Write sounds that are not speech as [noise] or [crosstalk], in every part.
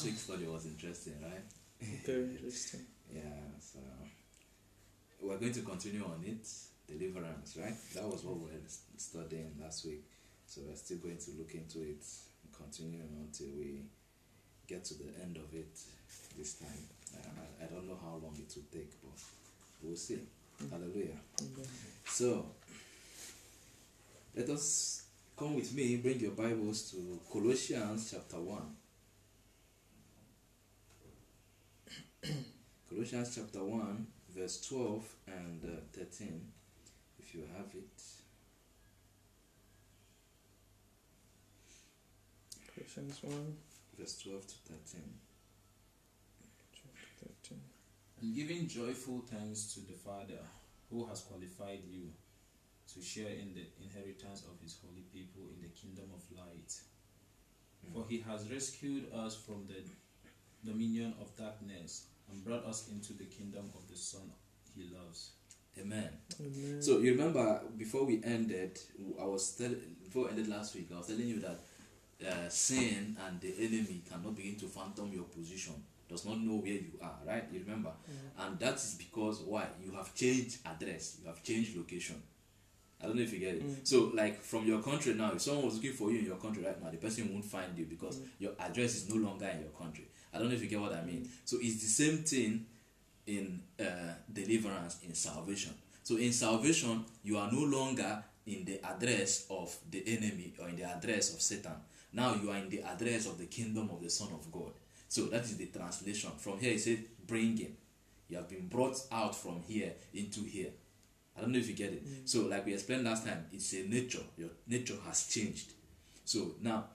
last week's study was interesting, right? Very interesting. [laughs] Yeah, so we're going to continue on it. Deliverance, right? That was what we were studying last week. So we're still going to look into it and continue until we get to the end of it this time. Um, I, I don't know how long it will take, but we'll see. Mm-hmm. Hallelujah. Amen. So, let us come with me, bring your Bibles to Colossians chapter 1. [clears throat] Colossians chapter 1, verse 12 and uh, 13, if you have it. Colossians 1, Verse 12 to 13. chapter 13. and giving joyful thanks to the Father who has qualified you to share in the inheritance of his holy people in the kingdom of light. For he has rescued us from the dominion of darkness and brought us into the kingdom of the Son he loves. Amen. Amen. So you remember before we ended, I was tell, before we ended last week, I was telling you that uh, sin and the enemy cannot begin to phantom your position. Does not know where you are, right? You remember, and that is because why you have changed address, you have changed location. I don't know if you get it. So, like from your country now, if someone was looking for you in your country right now, the person won't find you because your address is no longer in your country. I don't know if you get what I mean. So, it's the same thing in uh, deliverance in salvation. So in salvation, you are no longer in the address of the enemy or in the address of Satan. Now you are in the address of the kingdom of the Son of God. So that is the translation. From here it says bringing. You have been brought out from here into here. I don't know if you get it. So like we explained last time, it's a nature. Your nature has changed. So now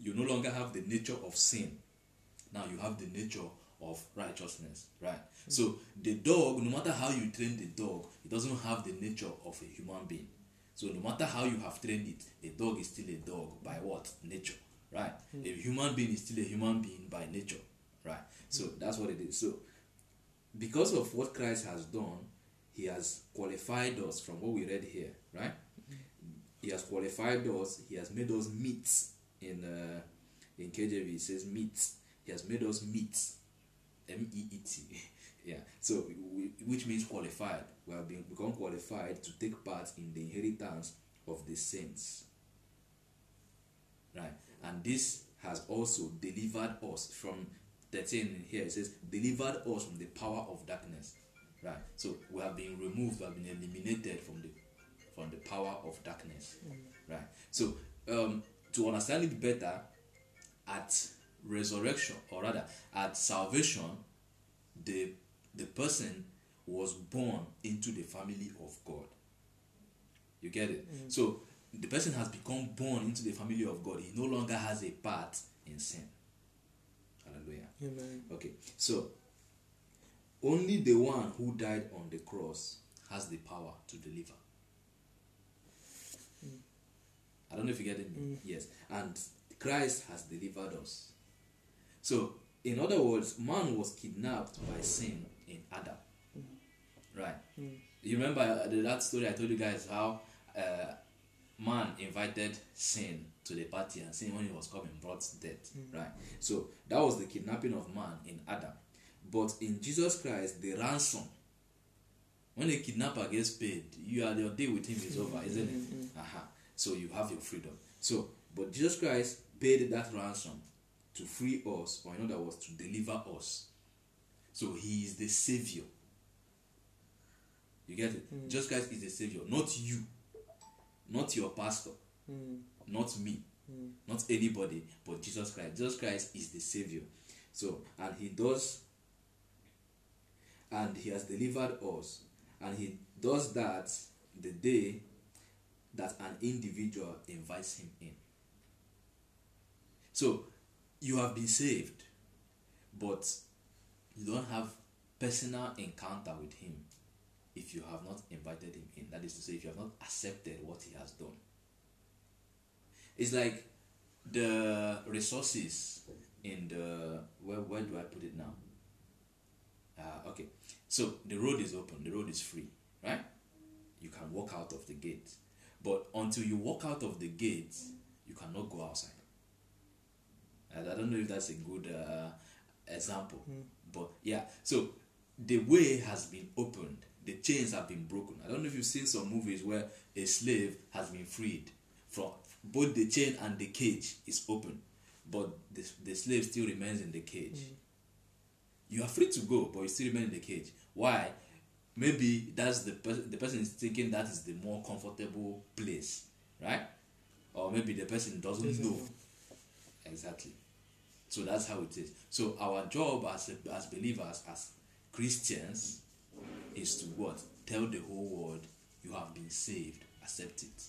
you no longer have the nature of sin now you have the nature of righteousness right? So the dog no matter how you train the dog it doesn't have the nature of a human being. So no matter how you have trained it a dog is still a dog by what? Nature right? Hmm. A human being is still a human being by nature right? So hmm. that's what it is. So because of what christ has done he has qualified us from what we read here right? Hmm. He has qualified us he has made us meet in uh, in KJV it says meet. He has made us meet. M E E T. [laughs] Yeah. So we, which means qualified. We have been become qualified to take part in the inheritance of the saints. Right. And this has also delivered us from 13 here it says delivered us from the power of darkness. Right. So we have been removed, we have been eliminated from the from the power of darkness. Right. So um, to understand it better, at resurrection, or rather at salvation, the the person was born into the family of God. You get it? Mm. So the person has become born into the family of God. He no longer has a part in sin. Hallelujah. Amen. Okay, so only the one who died on the cross has the power to deliver. Mm. I don't know if you get it. Mm. Yes, and Christ has delivered us. So, in other words, man was kidnapped by sin in Adam. Right. You remember uh, that story I told you guys how uh, man invited sin to the party and sin when he was coming brought death. Right. So that was the kidnapping of man in Adam. But in Jesus Christ, the ransom. When a kidnapper gets paid, you are your day with him is over, isn't it? Uh-huh. So you have your freedom. So, but Jesus Christ paid that ransom to free us, or in other words, to deliver us. So he is the savior. You get it? Hmm. Jesus Christ is the savior, not you, not your pastor, hmm. not me, hmm. not anybody, but Jesus Christ. Jesus Christ is the savior. So, and he does, and he has delivered us, and he does that the day that an individual invites him in. So, you have been saved, but you don't have personal encounter with him if you have not invited him in. That is to say, if you have not accepted what he has done. It's like the resources in the where, where do I put it now? Uh, okay, so the road is open, the road is free, right? You can walk out of the gate, But until you walk out of the gate, you cannot go outside. And I don't know if that's a good uh, example, but yeah. So the way has been opened. The chains have been broken. I don't know if you've seen some movies where a slave has been freed from both the chain and the cage is open, but the, the slave still remains in the cage. You are free to go, but you still remain in the cage. Why? Maybe that's the person. The person is thinking that is the more comfortable place, right? Or maybe the person doesn't know. exactly. So that's how it is. So our job as as believers, as Christians, is to what? Tell the whole world you have been saved. Accept it.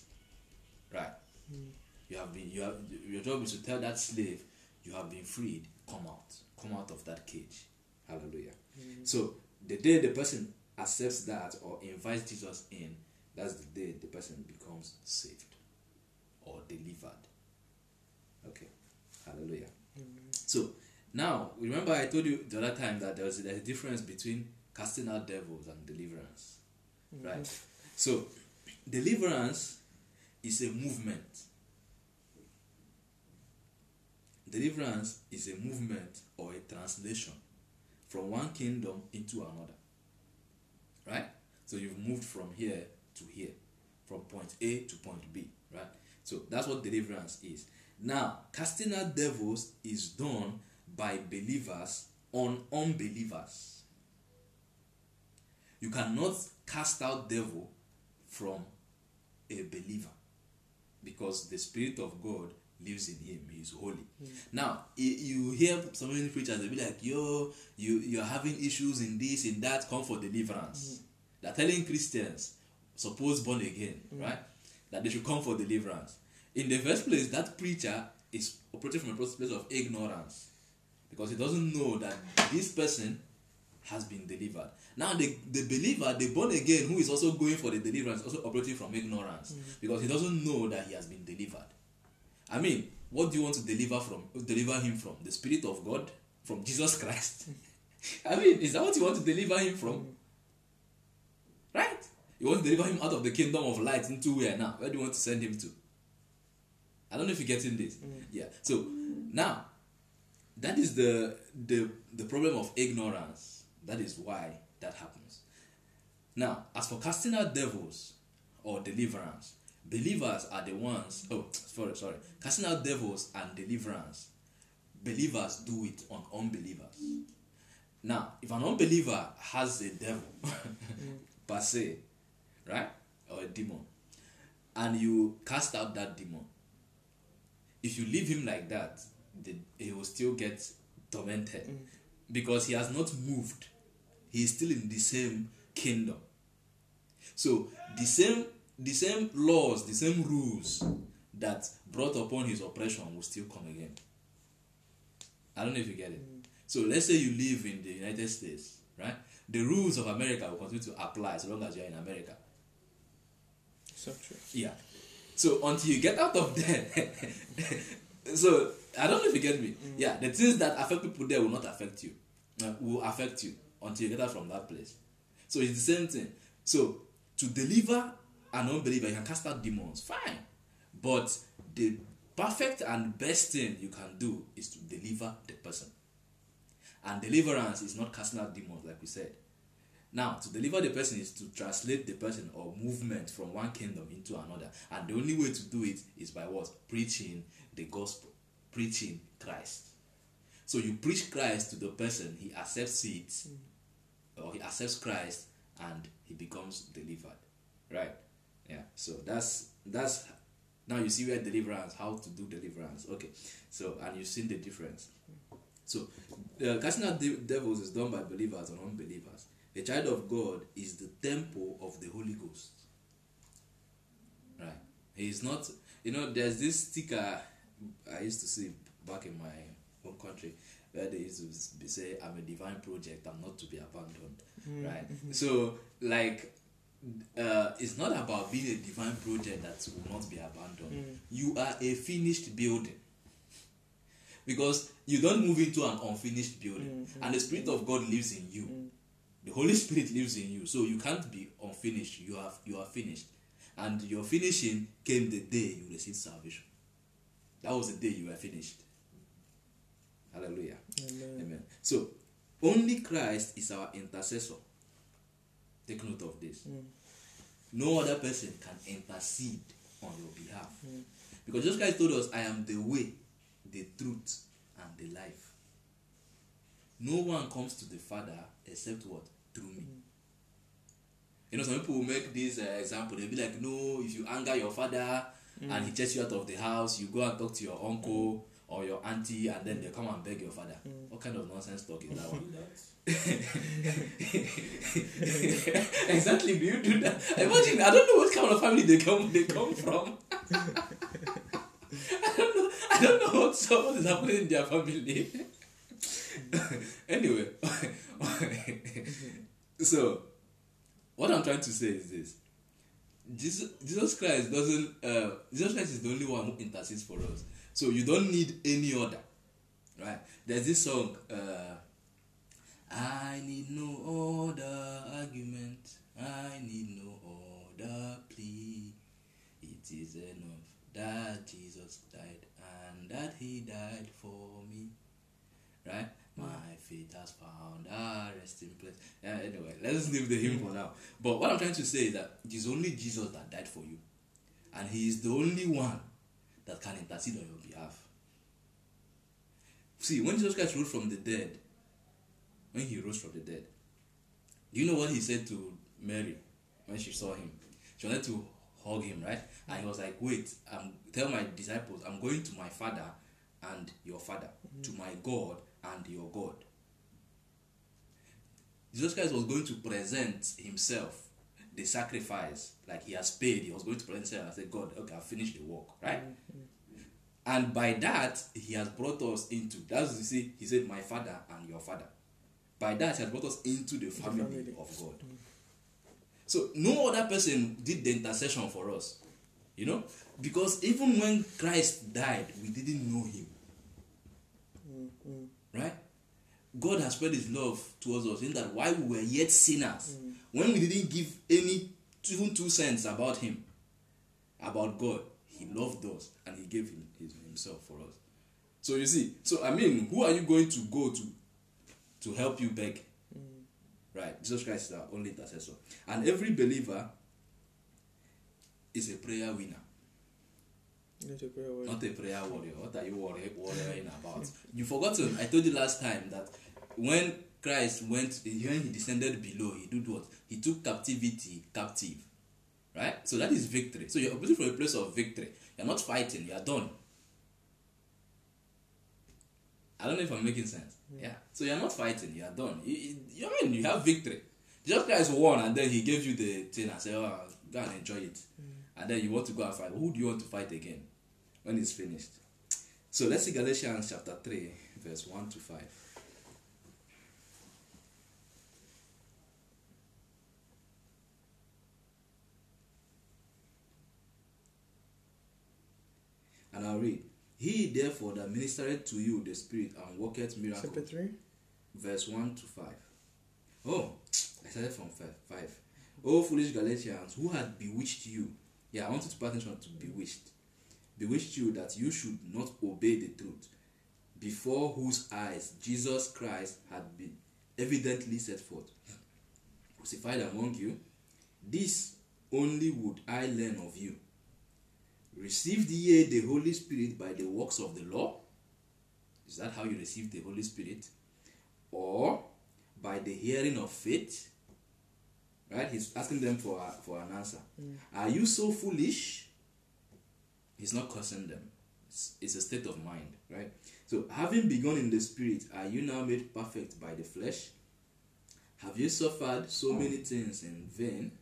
Right. Hmm. You have been. You have. Your job is to tell that slave you have been freed. Come out. Come out of that cage. Hallelujah. Hmm. So the day the person accepts that or invites Jesus in, that's the day the person becomes saved or delivered. Okay. Hallelujah. So now remember I told you the other time that there was there's a difference between casting out devils and deliverance. Mm-hmm. Right? So deliverance is a movement. Deliverance is a movement or a translation from one kingdom into another. Right? So you've moved from here to here, from point A to point B. Right? So that's what deliverance is. Now, casting out devils is done by believers on unbelievers. You cannot cast out devil from a believer because the spirit of God lives in him. He is holy. Hmm. Now, you hear so many preachers they be like, "Yo, you you're having issues in this, in that. Come for deliverance." Hmm. They're telling Christians, suppose born again, hmm. right, that they should come for deliverance. In the first place, that preacher is operating from a place of ignorance because he doesn't know that this person has been delivered. Now, the, the believer, the born again, who is also going for the deliverance, also operating from ignorance mm. because he doesn't know that he has been delivered. I mean, what do you want to deliver from? Deliver him from the Spirit of God, from Jesus Christ. [laughs] I mean, is that what you want to deliver him from? Right? You want to deliver him out of the kingdom of light into where now? Where do you want to send him to? I don't know if you're getting this. Mm. Yeah. So now, that is the the the problem of ignorance. That is why that happens. Now, as for casting out devils or deliverance, believers are the ones. Oh, [tsk] sorry, sorry. Casting out devils and deliverance, believers do it on unbelievers. Now, if an unbeliever has a devil [laughs] mm. per se, right, or a demon, and you cast out that demon, if you leave him like that, the, he will still get tormented mm. because he has not moved. He is still in the same kingdom. So the same the same laws, the same rules that brought upon his oppression will still come again. I don't know if you get it. Mm. So let's say you live in the United States, right? The rules of America will continue to apply as long as you're in America. So true. Yeah. So until you get out of there, [laughs] so I don't know if you get me. Yeah, the things that affect people there will not affect you. Uh, will affect you until you get out from that place. So it's the same thing. So to deliver an unbeliever, you can cast out demons, fine. But the perfect and best thing you can do is to deliver the person. And deliverance is not casting out demons, like we said. Now, to deliver the person is to translate the person or movement from one kingdom into another. And the only way to do it is by what? Preaching the gospel, preaching Christ. So you preach Christ to the person, he accepts it, or he accepts Christ, and he becomes delivered. Right? Yeah. So that's that's now you see where deliverance, how to do deliverance. Okay. So and you've seen the difference. So uh, casting out de- devils is done by believers and unbelievers. A child of God is the temple of the Holy Ghost. Right. He is not. You know, there's this sticker I used to see back in my home country where they used to be say, "I'm a divine project. I'm not to be abandoned." Mm, right. Mm-hmm. So, like, uh, it's not about being a divine project that will not be abandoned. Mm. You are a finished building because you don't move into an unfinished building, mm, and the Spirit of God lives in you. The Holy Spirit lives in you, so you can't be unfinished. You have you are finished. And your finishing came the day you received salvation. That was the day you were finished. Hallelujah. Amen. Amen. So, only Christ is our intercessor. Take note of this. Mm. No other person can intercede on your behalf. Mm. Because Jesus Christ told us, I am the way, the truth, and the life. No one comes to the Father except what? Through me. You know, some people will make this uh, example. They'll be like, no, if you anger your father and he chase you out of the house, you go and talk to your uncle or your auntie and then they come and beg your father. What kind of nonsense talk is that [laughs] one? [laughs] Exactly. Do you do that? Imagine. I don't know what kind of family they come they come from. [laughs] I don't know. I don't know what, is happening in their family. anyway, so what I'm trying to say is this: Jesus, Jesus Christ doesn't. Uh, Jesus Christ is the only one who intercedes for us. So you don't need any other, right? There's this song. Uh, I need no other argument. I need no other plea. It is enough that Jesus died and that He died for me. Right? My faith has found a resting place. Yeah, anyway, let's leave the hymn for now. But what I'm trying to say is that it is only Jesus that died for you. And He is the only one that can intercede on your behalf. See, when Jesus Christ rose from the dead, when he rose from the dead, do you know what he said to Mary when she saw him? She wanted to hug him, right? And he was like, Wait, um, tell my disciples, I'm going to my father and your father, to my God and your God. Jesus Christ was going to present himself, the sacrifice, like he has paid. He was going to present himself and say, God, okay, I've finished the work, right? And by that, he has brought us into, that's you see, he said, my father and your father. By that, he has brought us into the family, family. of God. So no other person did the intercession for us. You know? Because even when Christ died, we didn't know him. Mm, mm, Right? God has spread his love towards us in that while we were yet sinners, mm. when we didn't give any even two cents about him, about God, he loved us and he gave him, his, himself for us. So you see, so I mean, who are you going to go to to help you beg? Right? Jesus Christ is our only intercessor. And every believer is a prayer winner, Need to pray away. not a prayer warrior. What are you worry, worrying about? You forgotten. I told you last time that when Christ went, when he descended below, he did what? He took captivity captive. Right? So that is victory. So you're operating from a place of victory. You're not fighting, you are done. I don't know if I'm making sense. Yeah. So you're not fighting, you are done. You, you, you- I mean, you have victory. Jesus Christ won and then he gave you the thing and said, oh, go and enjoy it. Mm. And then you want to go and fight. Who do you want to fight again when it's finished? So let's see Galatians chapter 3, verse 1 to 5. And I'll read. He therefore that ministered to you the Spirit and worketh miracles Chapter 3? verse 1 to 5. Oh, I started from 5. 5. Oh, foolish Galatians, who had bewitched you? Yeah, I wanted to pay attention to bewitched. Bewitched you that you should not obey the truth, before whose eyes Jesus Christ had been evidently set forth, crucified among you. This only would I learn of you. Received ye the Holy Spirit by the works of the law? Is that how you receive the Holy Spirit? or by the hearing of faith? Right? He's asking them for, a, for an answer. Mm. Are you so foolish? He's not cursing them. It's, it's a state of mind, right? So, having begun in the spirit, are you now made perfect by the flesh? Have you suffered so mm. many things in vain?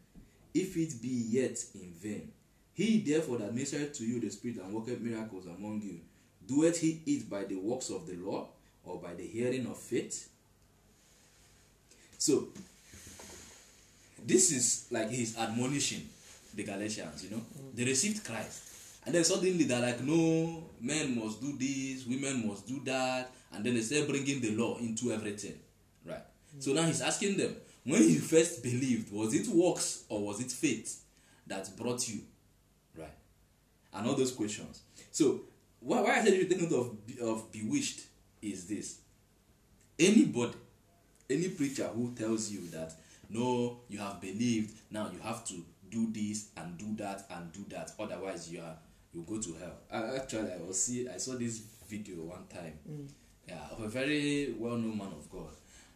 If it be yet in vain, he therefore that ministered to you the spirit and worketh miracles among you, doeth he it by the works of the law or by the hearing of faith? So, this is like his admonishing the Galatians, you know. Mm. They received Christ. And then suddenly they're like, no, men must do this, women must do that. And then they start bringing the law into everything, right? Mm. So now he's asking them, when you first believed, was it works or was it faith that brought you? And all those questions. So why, why I said you take note of of bewitched is this: anybody, any preacher who tells you that no, you have believed, now you have to do this and do that and do that, otherwise you are you go to hell. I, actually, I was see I saw this video one time, yeah, of a very well known man of God,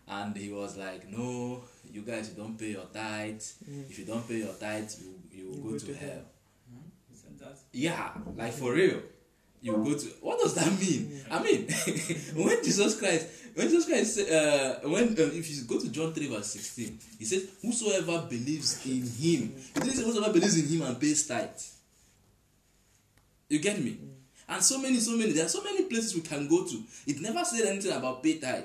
and he was like, no, you guys, you don't pay your tithe. If you don't pay your tithe, you you will go, to, hell. He said that. Yeah, like for real. You go to what does that mean? I mean, [laughs] when Jesus Christ, when Jesus Christ, uh, when uh, if you go to John three verse sixteen, he says, "Whosoever believes in Him." He didn't say whosoever believes in Him and pays tithe. You get me? And so many, so many. There are so many places we can go to. It never said anything about pay tithe.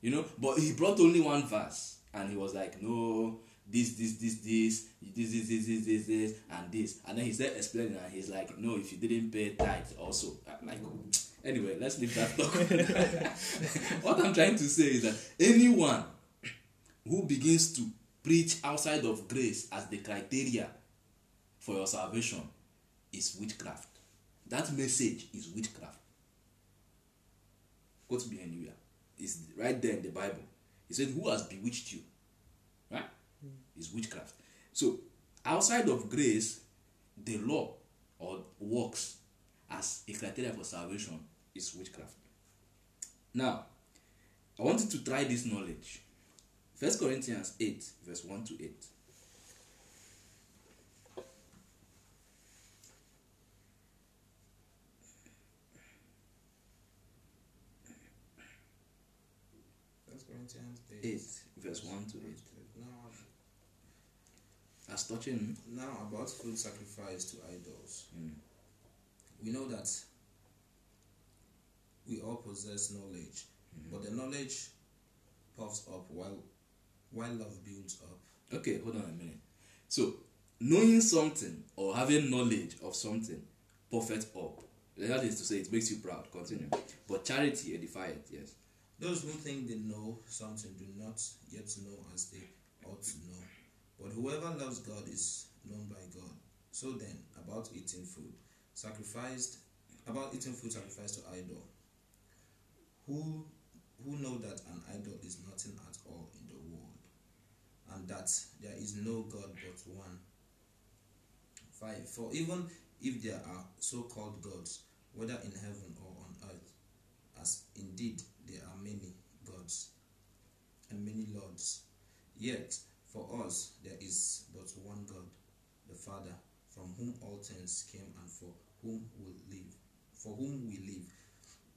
You know, but he brought only one verse, and he was like, "No, this, this, this, this, this, this, this, this, this, this, and this." And then he started explaining, and he's like, "No, if you didn't pay tithe, also." I'm like, anyway, let's leave that talk. what I'm trying to say is that anyone who begins to preach outside of grace as the criteria for your salvation is witchcraft. That message is witchcraft. Quote me anywhere. It's right there in the Bible. He said, Who has bewitched you? It's witchcraft. So, outside of grace, the law or works as a criteria for salvation is witchcraft. Now, I want you to try this knowledge. First Corinthians 8, verse 1 to 8. First Corinthians 8. 8, verse 1 to 8. As touching now about food sacrifice to idols. Mm. We know that we all possess knowledge, but the knowledge puffs up while while love builds up. Okay, hold on a minute. So, knowing something or having knowledge of something puffeth up. That is to say, it makes you proud. Continue. But charity edifieth, yes. Those who think they know something do not yet know as they ought to know. But whoever loves God is known by God. So then, about eating food sacrificed, about eating food sacrificed to idol, who who know that an idol is nothing at all in the world, and that there is no God but one. Five. For even if there are so-called gods, whether in heaven or on earth, as indeed there are many gods and many lords. Yet for us there is but one God, the Father, from whom all things came and for whom we live, for whom we live.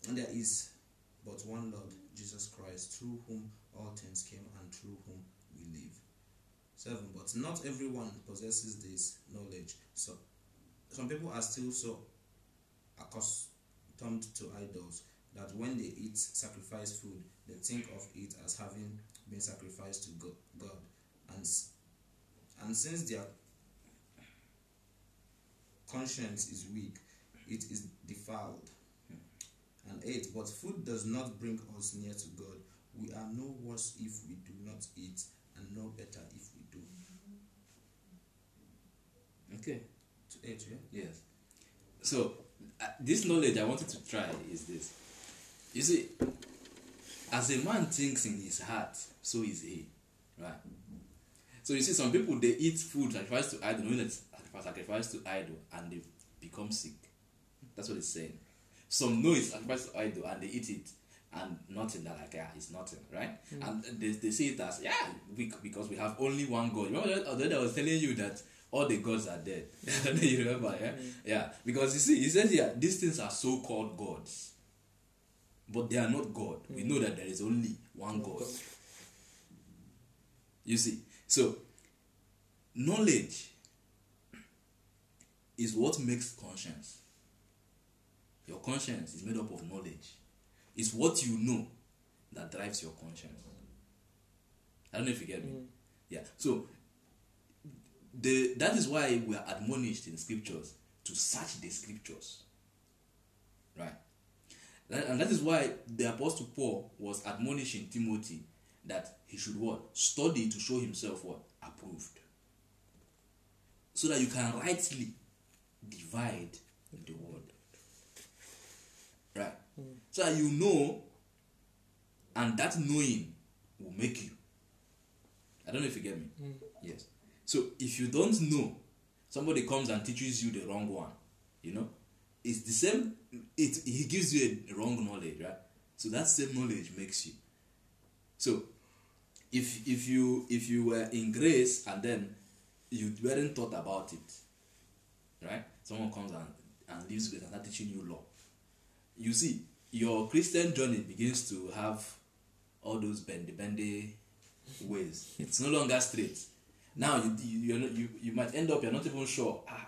And there is but one Lord, Jesus Christ, through whom all things came and through whom we live. Seven. But not everyone possesses this knowledge. So some people are still so accustomed to idols that when they eat sacrificed food, they think of it as having been sacrificed to God, and and since their conscience is weak, it is defiled. And eight, but food does not bring us near to God. We are no worse if we do not eat, and no better if we do. Okay. To eight, yeah. Yes. So, uh, this knowledge I wanted to try is this. You see, as a man thinks in his heart, so is he. Right? So, you see, some people they eat food sacrificed to idol, knowing that it's sacrificed to idol, and they become sick. That's what it's saying. Some know it's sacrificed to idol, and they eat it, and nothing. They're like, yeah, it's nothing, right? Mm. And they, they see it as, yeah, we, because we have only one God. Remember the day I was telling you that all the gods are dead. [laughs] You remember, yeah? Mm. Yeah, because you see, he says here, these things are so called gods, but they are not God. We mm. know that there is only one God. You see, so knowledge is what makes conscience. Your conscience is made up of knowledge. It's what you know that drives your conscience. I don't know if you get me. Mm. Yeah. So the that is why we are admonished in scriptures to search the scriptures. Right. And that is why the apostle Paul was admonishing Timothy that he should what? Study to show himself what? Approved. so that you can rightly divide the word. Right? So that you know, and that knowing will make you. I don't know if you get me. Mm. Yes. So if you don't know, somebody comes and teaches you the wrong one, you know, it's the same. It he gives you a wrong knowledge, right? So that same knowledge makes you. So if if you if you were in grace and then you weren't thought about it, right? Someone comes and and leaves grace and start teaching you law. You see, your Christian journey begins to have all those bendy bendy ways. It's no longer straight. Now you you not, you you might end up you're not even sure. Ah,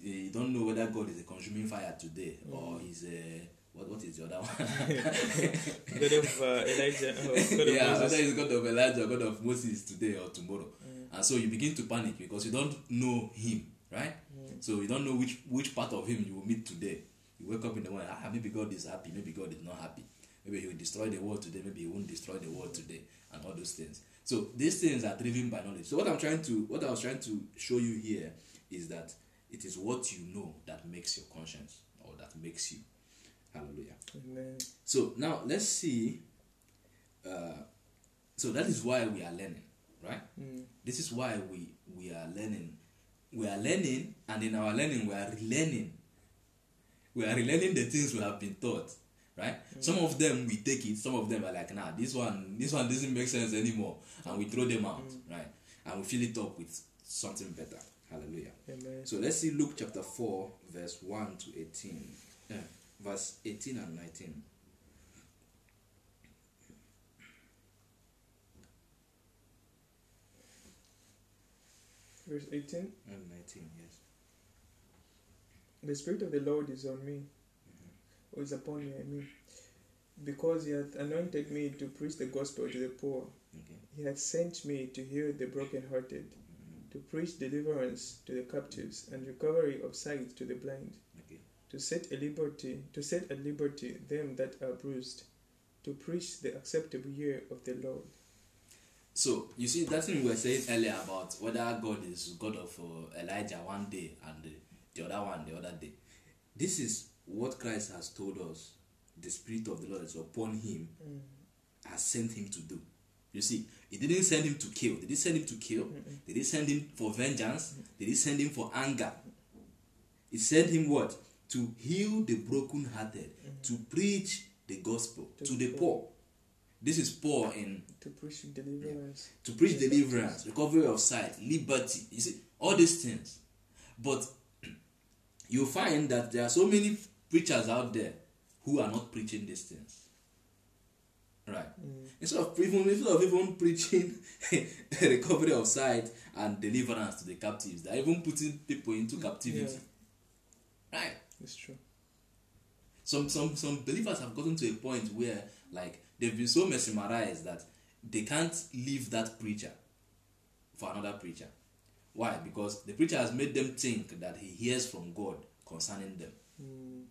you don't know whether God is a consuming fire today or he's a what what is the other one? [laughs] God of uh, Elijah. [laughs] Oh, God of yeah, whether he's God of Elijah God of Moses today or tomorrow. And so you begin to panic because you don't know him, right? So you don't know which which part of him you will meet today. You wake up in the morning, ah, maybe God is happy, maybe God is not happy. Maybe he will destroy the world today, maybe he won't destroy the world today, and all those things. So these things are driven by knowledge. So what I'm trying to what I was trying to show you here is that it is what you know that makes your conscience or that makes you. Hallelujah. Amen. So now let's see. Uh, so that is why we are learning, right? Mm. This is why we we are learning. We are learning, and in our learning, we are relearning. We are relearning the things we have been taught, right? Some of them we take it. Some of them are like, nah, this one, this one doesn't make sense anymore, and we throw them out, right? And we fill it up with something better. Hallelujah. Amen. So let's see Luke chapter 4, verse 1 to 18. Yeah, verse 18 and 19. Verse 18. And 19, yes. The Spirit of the Lord is on me, mm-hmm. or is upon me, I mean, because He hath anointed me to preach the gospel to the poor. Okay. He hath sent me to heal the brokenhearted, mm-hmm. to preach deliverance to the captives, and recovery of sight to the blind. To set a liberty, to set at liberty them that are bruised, to preach the acceptable year of the Lord. So you see that thing we were saying earlier about whether God is God of uh, Elijah one day and the, the other one the other day. This is what Christ has told us. The Spirit of the Lord is upon him, has sent him to do. You see, he didn't send him to kill. Did he send him to kill? Did he send him for vengeance? Did he send him for anger? He sent him what? To heal the brokenhearted, mm. to preach the gospel To to the the poor. This is poor in To preach deliverance. to preach deliverance, recovery of sight, liberty. You see, all these things. But [clears throat] you find that there are so many preachers out there who are not preaching these things. Right. Mm. Instead of even instead of even preaching [laughs] recovery of sight and deliverance to the captives, they're even putting people into captivity. Right. It's true. Some some some believers have gotten to a point where like they've been so mesmerized that they can't leave that preacher for another preacher. Why? Because the preacher has made them think that he hears from God concerning them. Mm.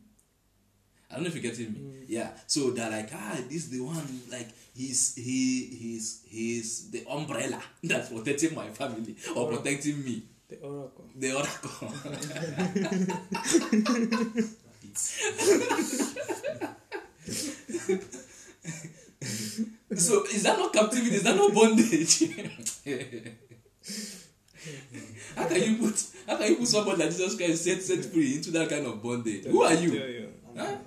I don't know if you're getting me. Yeah. So they're like, ah, this is the one, like he's he he's he's the umbrella [laughs] that's protecting my family Or- protecting me. The oracle. The oracle. so is that not captivity? Is that not bondage? how can you put how can you put somebody like Jesus Christ set set free into that kind of bondage? Who are you? you. Huh?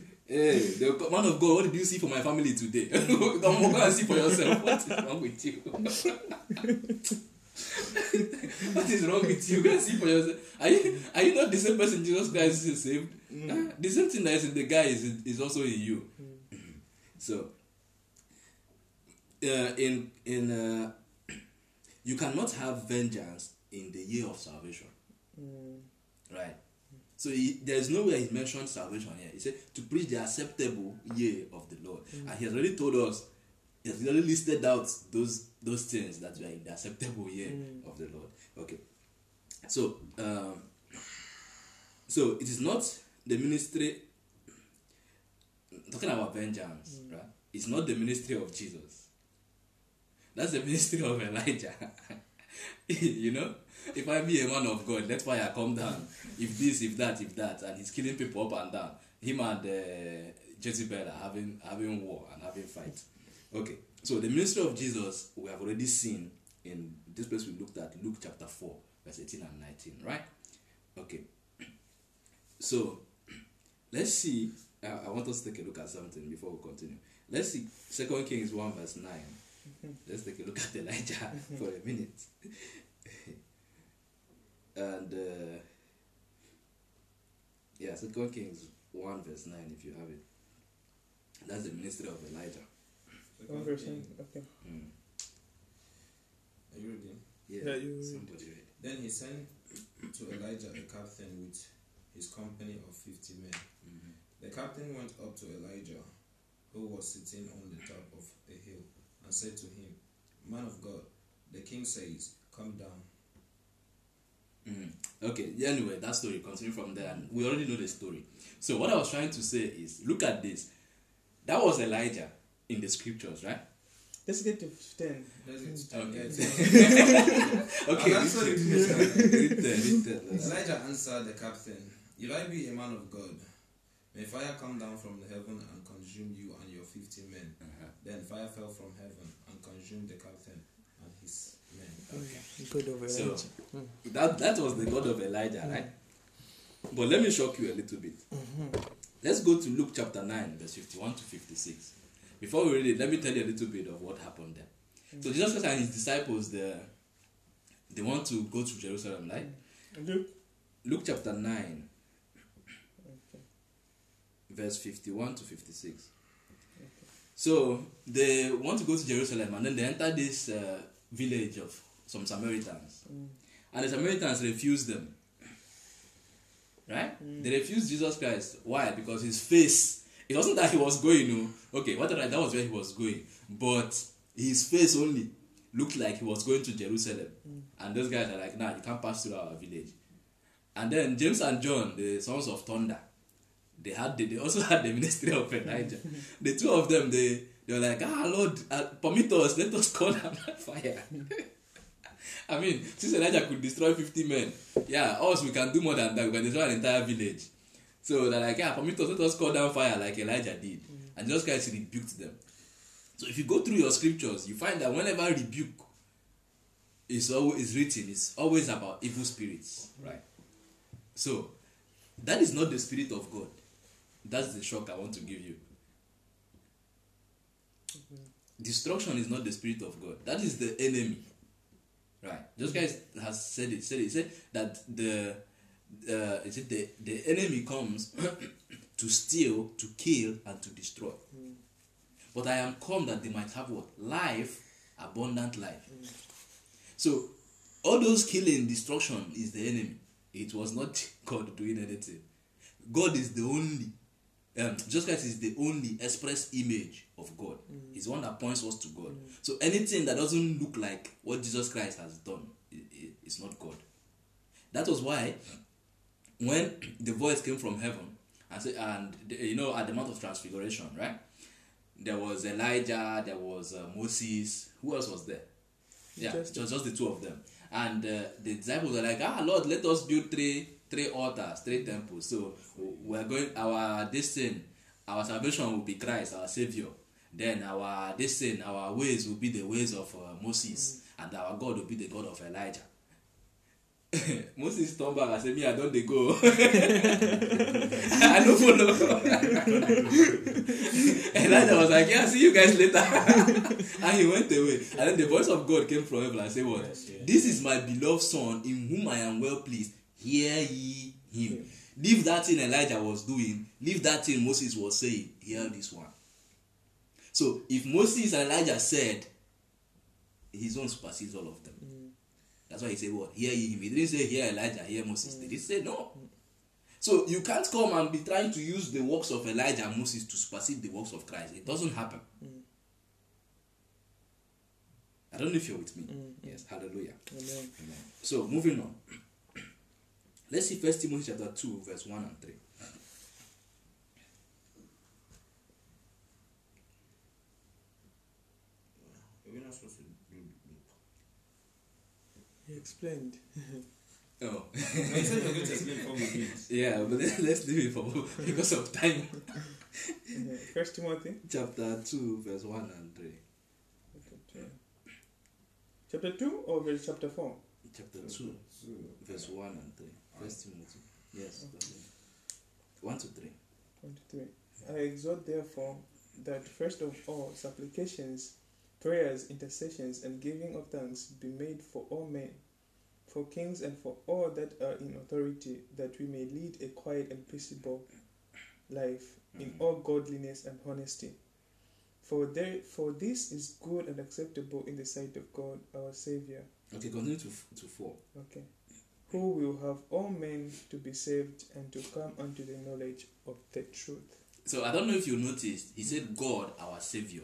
[laughs] Hey, the man of God, what did you see for my family today? [laughs] Don't go and see for yourself. What is wrong with you? [laughs] what is wrong with you? Go and see for yourself. Are you are you not the same person Jesus Christ is saved? Huh? The same thing that is in the guy is, is also in you. So, uh, in in uh, you cannot have vengeance in the year of salvation, Mm. right? So he, there is nowhere he mentioned salvation here. He said to preach the acceptable year of the Lord, and he has already told us. He has already listed out those those things that were in the acceptable year Mm. of the Lord. Okay, so um, so it is not the ministry. Talking about vengeance, right? It's not the ministry of Jesus. That's the [laughs] ministry of Elijah. [laughs] you know, if I be a man of God, let fire come down. If this, if that, if that, and he's killing people up and down. Him and uh, Jezebel are having having war and having fight. Okay, so the ministry of Jesus we have already seen in this place we looked at Luke chapter four, verse eighteen and nineteen, right? Okay, so let's see. I, want us to take a look at something before we continue. Let's see Second Kings one verse nine. Let's take a look at Elijah [laughs] for a minute. [laughs] and uh, yeah, Second Kings one verse nine, if you have it. That's the ministry of Elijah. One verse nine. Okay. Mm. Are you ready? Yeah, Yeah, you- somebody read. Then he sent to Elijah a captain with his company of fifty men. Mhm. The captain went up to Elijah, who was sitting on the top of a hill, and said to him, Man of God, the king says, Come down. Mhm. Okay, anyway, that story, continue from there, and we already know the story. So, what I was trying to say is look at this. That was Elijah in the scriptures, right? Let's get to ten. Let's get Okay. yeah, it's- [laughs] Okay, that's what it read is. read there, read there. Elijah answered the captain, If I be a man of God, may fire come down from the heaven and consume you and your fifty men. Uh-huh. Then fire fell from heaven and consumed the captain and his men. God of So- Elijah. Mm. That, that was the God of Elijah, mm. right? But let me shock you a little bit. Mm-hmm. Let's go to Luke chapter 9, verse 51 to 56. Before we read it, let me tell you a little bit of what happened there. Mm. So, Jesus Christ and his disciples, they, they want to go to Jerusalem, right? Luke. Luke chapter 9, Okay. verse 51 to 56. So they want to go to Jerusalem and then they enter this uh, village of some Samaritans. Mm. And the Samaritans refused them. Right? Mm. They refused Jesus Christ. Why? Because his face, it wasn't that he was going, no. Okay, what that was where he was going. But his face only looked like he was going to Jerusalem. Mm. And those guys are like, nah, you can't pass through our village. And then James and John, the sons of thunder, they had the, they also [laughs] had the ministry of Elijah. [laughs] the two of them, they they were like, ah Lord, uh, permit us, let us [laughs] call down that fire. [laughs] I mean, since Elijah could destroy 50 men, yeah, us we can do more than that. We can destroy an entire village. So they're like, yeah, permit us, let us call down fire like Elijah did. And Jesus Christ rebuked them. So if you go through your scriptures, you find that whenever rebuke is always written, it's always about evil spirits, right? So that is not the spirit of God. That's the shock I want to give you. Destruction is not the spirit of God. That is the enemy. Right. Just guys has said it. Said it. Said that the uh, is it the, the enemy comes [coughs] to steal, to kill, and to destroy. But I am come that they might have what? Life, abundant life. So all those killing, destruction is the enemy. It was not [laughs] God doing anything. God is the only. Um, Jesus Christ is the only express image of God. He's the one that points us to God. So anything that doesn't look like what Jesus Christ has done, i i- it's not God. That was why when [clears throat] the voice came from heaven and say, and you know at the Mount of Transfiguration, right? There was Elijah, there was uh, Moses. Who else was there? Yeah, Just- just just the two of them. And uh, the disciples were like, Ah, Lord, let us build three three altars, three temples. So we're going our this thing, our salvation will be Christ, our Savior. Then our this thing, our ways will be the ways of uh, Moses, and our God will be the God of Elijah. [laughs] Moses turned back and said, Me, I don't they go. [laughs] I don't follow. [laughs] Elijah was like, Yeah, see you guys later. and he went away. And then the voice of God came from heaven and said, What? Yes, yes. This is my beloved son in whom I am well pleased. Hear ye him. Leave that thing Elijah was doing, leave that thing Moses was saying. Hear this one. So if Moses and Elijah said, his own supersedes all of them. Mm. That's why he said, What? Hear ye him. He didn't say, Hear Elijah, hear Moses. Mm. Did he say no? Mm. So you can't come and be trying to use the works of Elijah and Moses to supersede the works of Christ. It doesn't happen. I don't know if you're with me. Yes, hallelujah. Amen. Amen. So moving on. Let's see First Timothy chapter 2, verse 1 and 3. Are not supposed to do He explained. [laughs] Oh. [laughs] No, you said you were going to explain before we read. yeah, but then [laughs] let's leave it for because of time. First Timothy Chapter 2, verse 1 and 3. chapter two or verse chapter four. Chapter 2, verse 1 and 3. First Timothy. Yes. 1 to 3. One to three. I exhort therefore that first of all supplications, prayers, intercessions, and giving of thanks be made for all men, for kings and for all that are in authority, that we may lead a quiet and peaceable life in mm. all godliness and honesty. For there, for this is good and acceptable in the sight of God our Savior. Okay, continue to, to 4. Okay. Who will have all men to be saved and to come unto the knowledge of the truth. So I don't know if you noticed, he said, God, our Savior.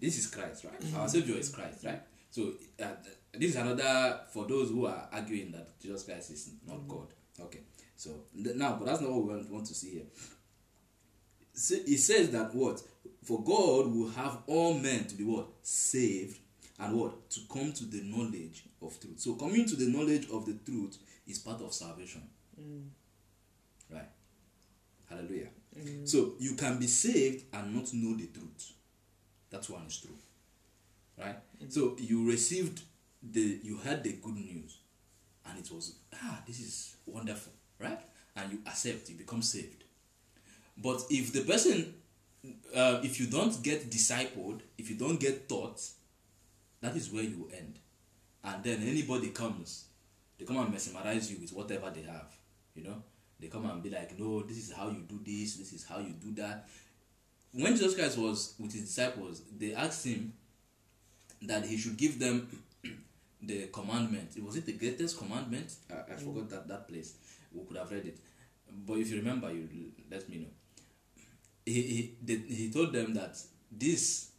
This is Christ, right? Our Savior is Christ, right? So uh, this is another for those who are arguing that Jesus Christ is not God. Okay, so now, but that's not what we want, to see here. Say- It says that what for God will have all men to be what saved and what to come to the knowledge of truth. So coming to the knowledge of the truth is part of salvation, Mm. right? Hallelujah. Mm. So you can be saved and not know the truth. That one is true. Right? So you received the you heard the good news and it was ah this is wonderful, right? And you accept, you become saved. But if the person uh, if you don't get discipled, if you don't get taught, that is where you end. And then anybody comes, they come and mesmerize you with whatever they have, you know. They come and be like, no, this is how you do this, this is how you do that. When Jesus Christ was with his disciples, they asked him that he should give them [clears throat] the commandment. Was it the greatest commandment? I, I mm. forgot that, that place. We could have read it. But if you remember, you let me know. He, he, they, he told them that this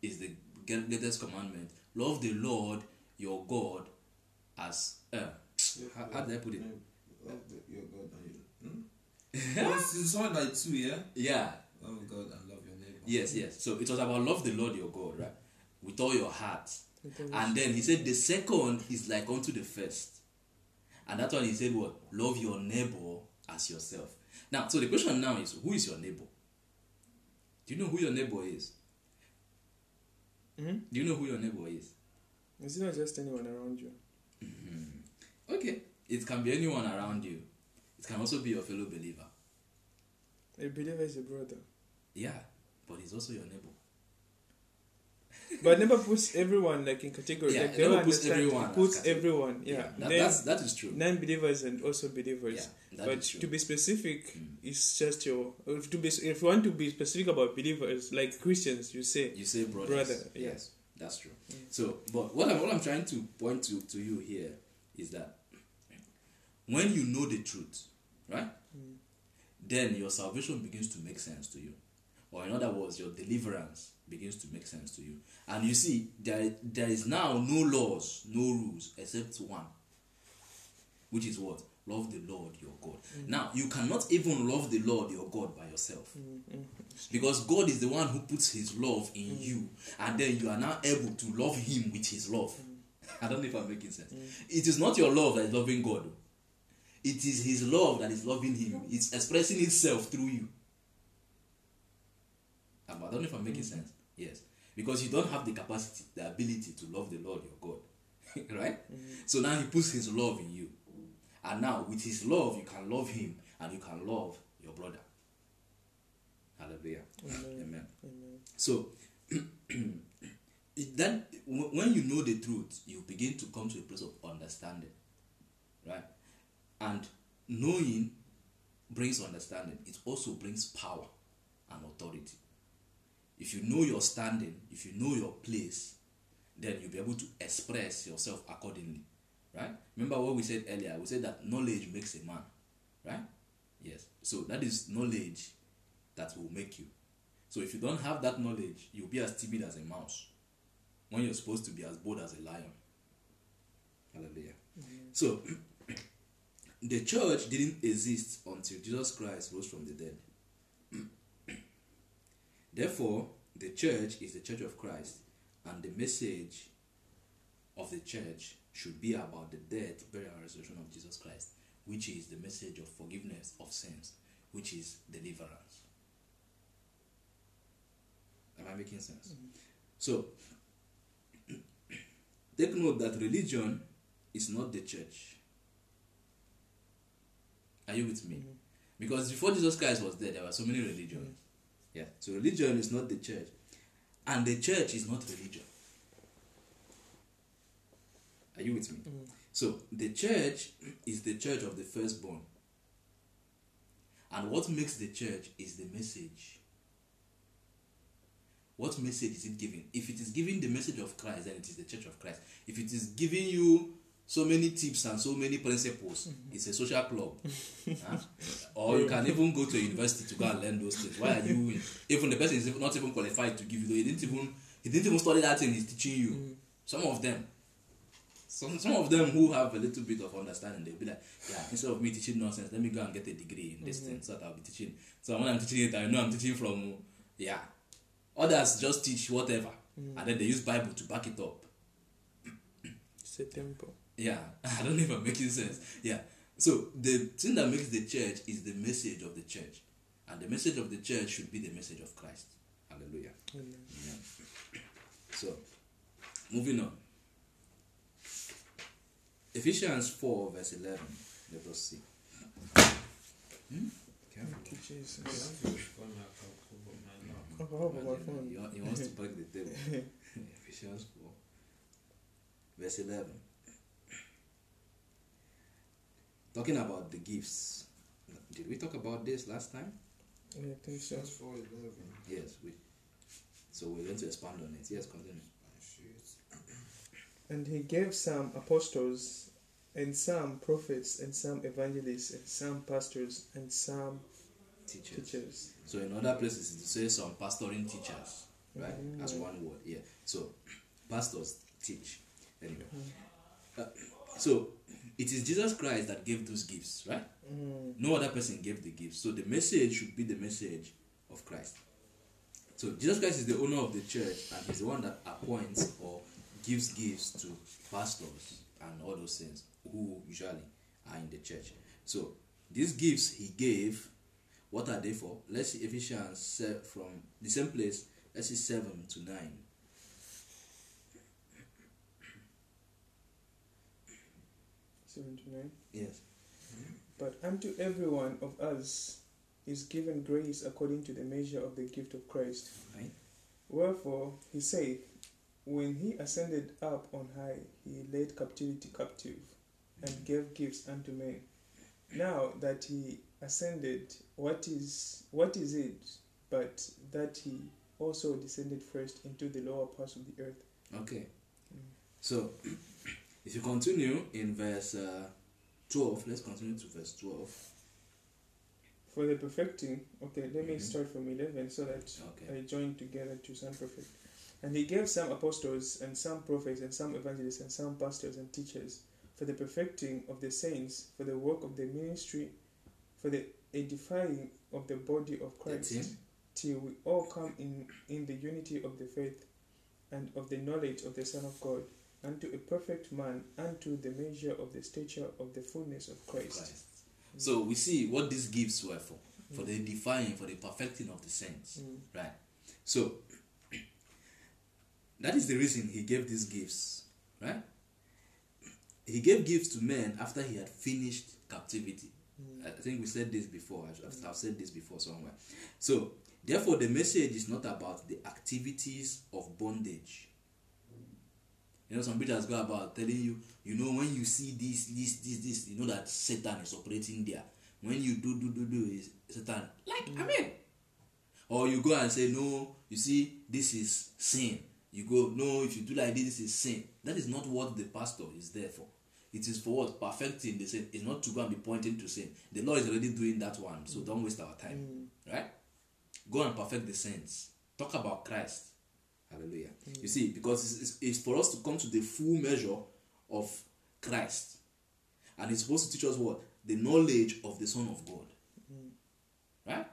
is the greatest commandment. Love the Lord your God as. Uh, how, how did I put it? Love the- your God and you. Hmm? [laughs] it's, it's one like two, yeah? Yeah, Love God and love your neighbor. Yes, yes. So it was about love the Lord your God, right? With all your heart. And then he said the second is like unto the first. And that one he said what? Love your neighbor as yourself. Now, so the question now is who is your neighbor? Do you know who your neighbor is? Mhm. Do you know who your neighbor is? It's not just anyone around you. Okay. It can be anyone around you. It can also be your fellow believer. A believer is a brother. Yeah. But he's also your neighbor. But never puts everyone like in category. Yeah, like they never puts understand. everyone puts everyone. Yeah. that, then that's, that is true. non-believers and also believers. Yeah, that but to be specific, Mm. it's just your. If to be, if you want to be specific about believers, like Christians, you say You say brothers. Brother, yeah. Yes, that's true. Mm. So, but what I'm, what I'm trying to point to, to you here is that when you know the truth, right, Mm. then your salvation begins to make sense to you. Or, in other words, your deliverance begins to make sense to you. And you see, there, there is now no laws, no rules, except one, which is what? Love the Lord your God. Mm. Now, you cannot even love the Lord your God by yourself. Mm, mm. mm. Because God is the one who puts His love in mm. you, and then you are now able to love Him with His love. [laughs] I don't know if I'm making sense. It is not your love that is loving God, it is His love that is loving Him. It's expressing itself through you. I don't know if I'm making sense. Yes, because you don't have the capacity, the ability to love the Lord your God, [laughs] right? Mm. So now He puts His love in you, and now with His love you can love Him, and you can love your brother. Hallelujah. Amen. Amen. Amen. So [clears throat] then when you know the truth, you begin to come to a place of understanding, right? And knowing brings understanding. It also brings power and authority. If you know your standing, if you know your place, then you'll be able to express yourself accordingly, right? Remember what we said earlier? We said that knowledge makes a man, right? Yes. So that is knowledge that will make you. So if you don't have that knowledge, you'll be as timid as a mouse when you're supposed to be as bold as a lion. Hallelujah. So [clears throat] the church didn't exist until Jesus Christ rose from the dead. Therefore, the church is the church of Christ, and the message of the church should be about the death, burial, and resurrection of Jesus Christ, which is the message of forgiveness of sins, which is deliverance. Am I making sense? So, [clears throat] take note that religion is not the church. Are you with me? Mhm. Because before Jesus Christ was there, there were so many religions. Yeah. So religion is not the church. And the church is not religion. Are you with me? Mm. So the church is the church of the firstborn. And what makes the church is the message. What message is it giving? If it is giving the message of Christ, then it is the church of Christ. If it is giving you so many tips and so many principles, it's a social club. Huh? Or you can even go to university to go and learn those things. Why are you even the person is not even qualified to give you? He didn't even he didn't even study that thing he's teaching you. Mm. Some of them. Some some of them who have a little bit of understanding, they'll be like, yeah, instead of me teaching nonsense, let me go and get a degree in this Mhm. thing so that I'll be teaching. So when I'm teaching it, I know I'm teaching from yeah. Others just teach whatever. Mm. And then they use Bible to back it up. It's a temple. Yeah, [laughs] I don't know if I'm making sense. Yeah. So the thing that makes the church is the message of the church. And the message of the church should be the message of Christ. Hallelujah. Amen. Yeah. So, moving on. Ephesians 4, verse 11. Let us see. Hmm? Thank you, Jesus. Can cover my lap. How about my phone? He, he wants to break the table. [laughs] Ephesians 4, verse 11. Talking about the gifts. Did we talk about this last time? Yeah, I think so. Just four eleven. Yes, we. So we're going to expand on it. Yes, continue. And he gave some apostles, and some prophets, and some evangelists, and some pastors, and some Teachers. teachers. So in other places it say some pastoring teachers, right? As Mm. one word, yeah. So pastors teach. Anyway, Mm. Uh, so it is Jesus Christ that gave those gifts, right? Mm. No other person gave the gifts. So the message should be the message of Christ. So Jesus Christ is the owner of the church and he's the one that appoints or gives gifts to pastors and all those things who usually are in the church. So these gifts he gave, what are they for? Let's see Ephesians from the same place. Let's see seven to nine. Seventy-nine. Yes. But unto every one of us is given grace according to the measure of the gift of Christ. Right. Wherefore he saith, When he ascended up on high, he led captivity captive, and mm. gave gifts unto men. Now that he ascended, what is what is it but that he also descended first into the lower parts of the earth? Okay. Mm. So, if you continue in verse uh, 12, let's continue to verse 12. For the perfecting, okay, let me Mhm. start from 11 so that Okay. I join together to some perfect. And he gave some apostles, and some prophets, and some evangelists, and some pastors and teachers, for the perfecting of the saints, for the work of the ministry, for the edifying of the body of Christ, till we all come in, in the unity of the faith and of the knowledge of the Son of God, unto a perfect man, unto the measure of the stature of the fullness of Christ. Christ. So we see what these gifts were for. For the defying, for the perfecting of the saints. Mm. Right. So [clears throat] that is the reason he gave these gifts. Right? He gave gifts to men after he had finished captivity. Mm. I think we said this before. I've, I've said this before somewhere. So, therefore, the message is not about the activities of bondage. You know, some preachers go about telling you, you know, when you see this, this, this, this, you know that Satan is operating there. When you do, do, do, do, is Satan. Like, I mean, or you go and say, no, you see, this is sin. You go, no, if you do like this, this is sin. That is not what the pastor is there for. It is for what? Perfecting the sin. It's not to go and be pointing to sin. The Lord is already doing that one, so don't waste our time. Mm. Right? Go and perfect the saints. Talk about Christ. Hallelujah. You see, because it's, it's, it's for us to come to the full measure of Christ. And it's supposed to teach us what? The knowledge of the Son of God. Mm. Right?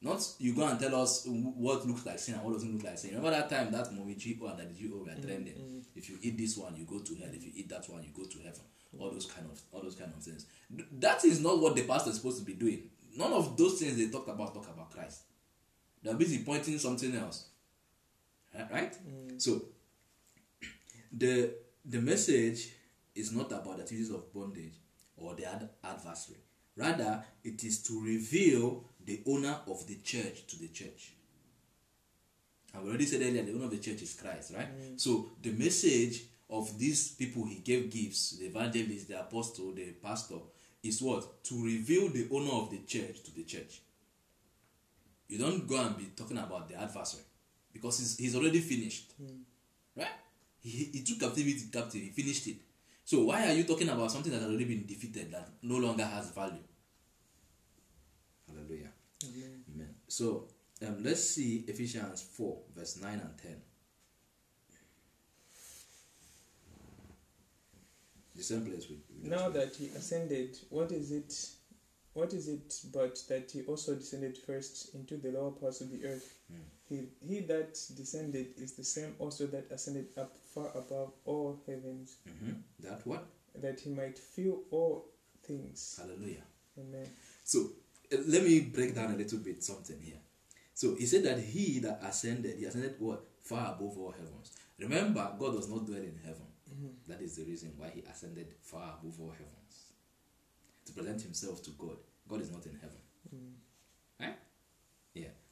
Not you go and tell us what looks like sin and what doesn't look like sin. Remember that time that movie G.O. and the G.O. were trending. mm. If you eat this one, you go to hell. If you eat that one, you go to heaven. All those kind of all those kind of things. That is not what the pastor is supposed to be doing. None of those things they talk about talk about Christ. They're busy pointing something else. Right? right? Mm. So the the message is not about the activities of bondage or the ad- adversary. Rather, it is to reveal the owner of the church to the church. And we already said earlier, the owner of the church is Christ, right? So the message of these people he gave gifts, the evangelist, the apostle, the pastor, is what? To reveal the owner of the church to the church. You don't go and be talking about the adversary because he's, he's already finished. Right? He, he took captivity captive, he finished it. So why are you talking about something that has already been defeated that no longer has value? Hallelujah. Amen. Amen. So um, let's see Ephesians 4, verse 9 and 10. The same place we, we Now read. that he ascended, what is it? What is it but that he also descended first into the lower parts of the earth? Hmm. He, he that descended is the same also that ascended up far above all heavens, Mhm. That what? that he might fill all things. Hallelujah. Amen. So uh, let me break down a little bit something here. So he said that he that ascended, he ascended what? Far above all heavens. Remember, God does not dwell in heaven. That is the reason why he ascended far above all heavens. To present himself to God. God is not in heaven. Mm.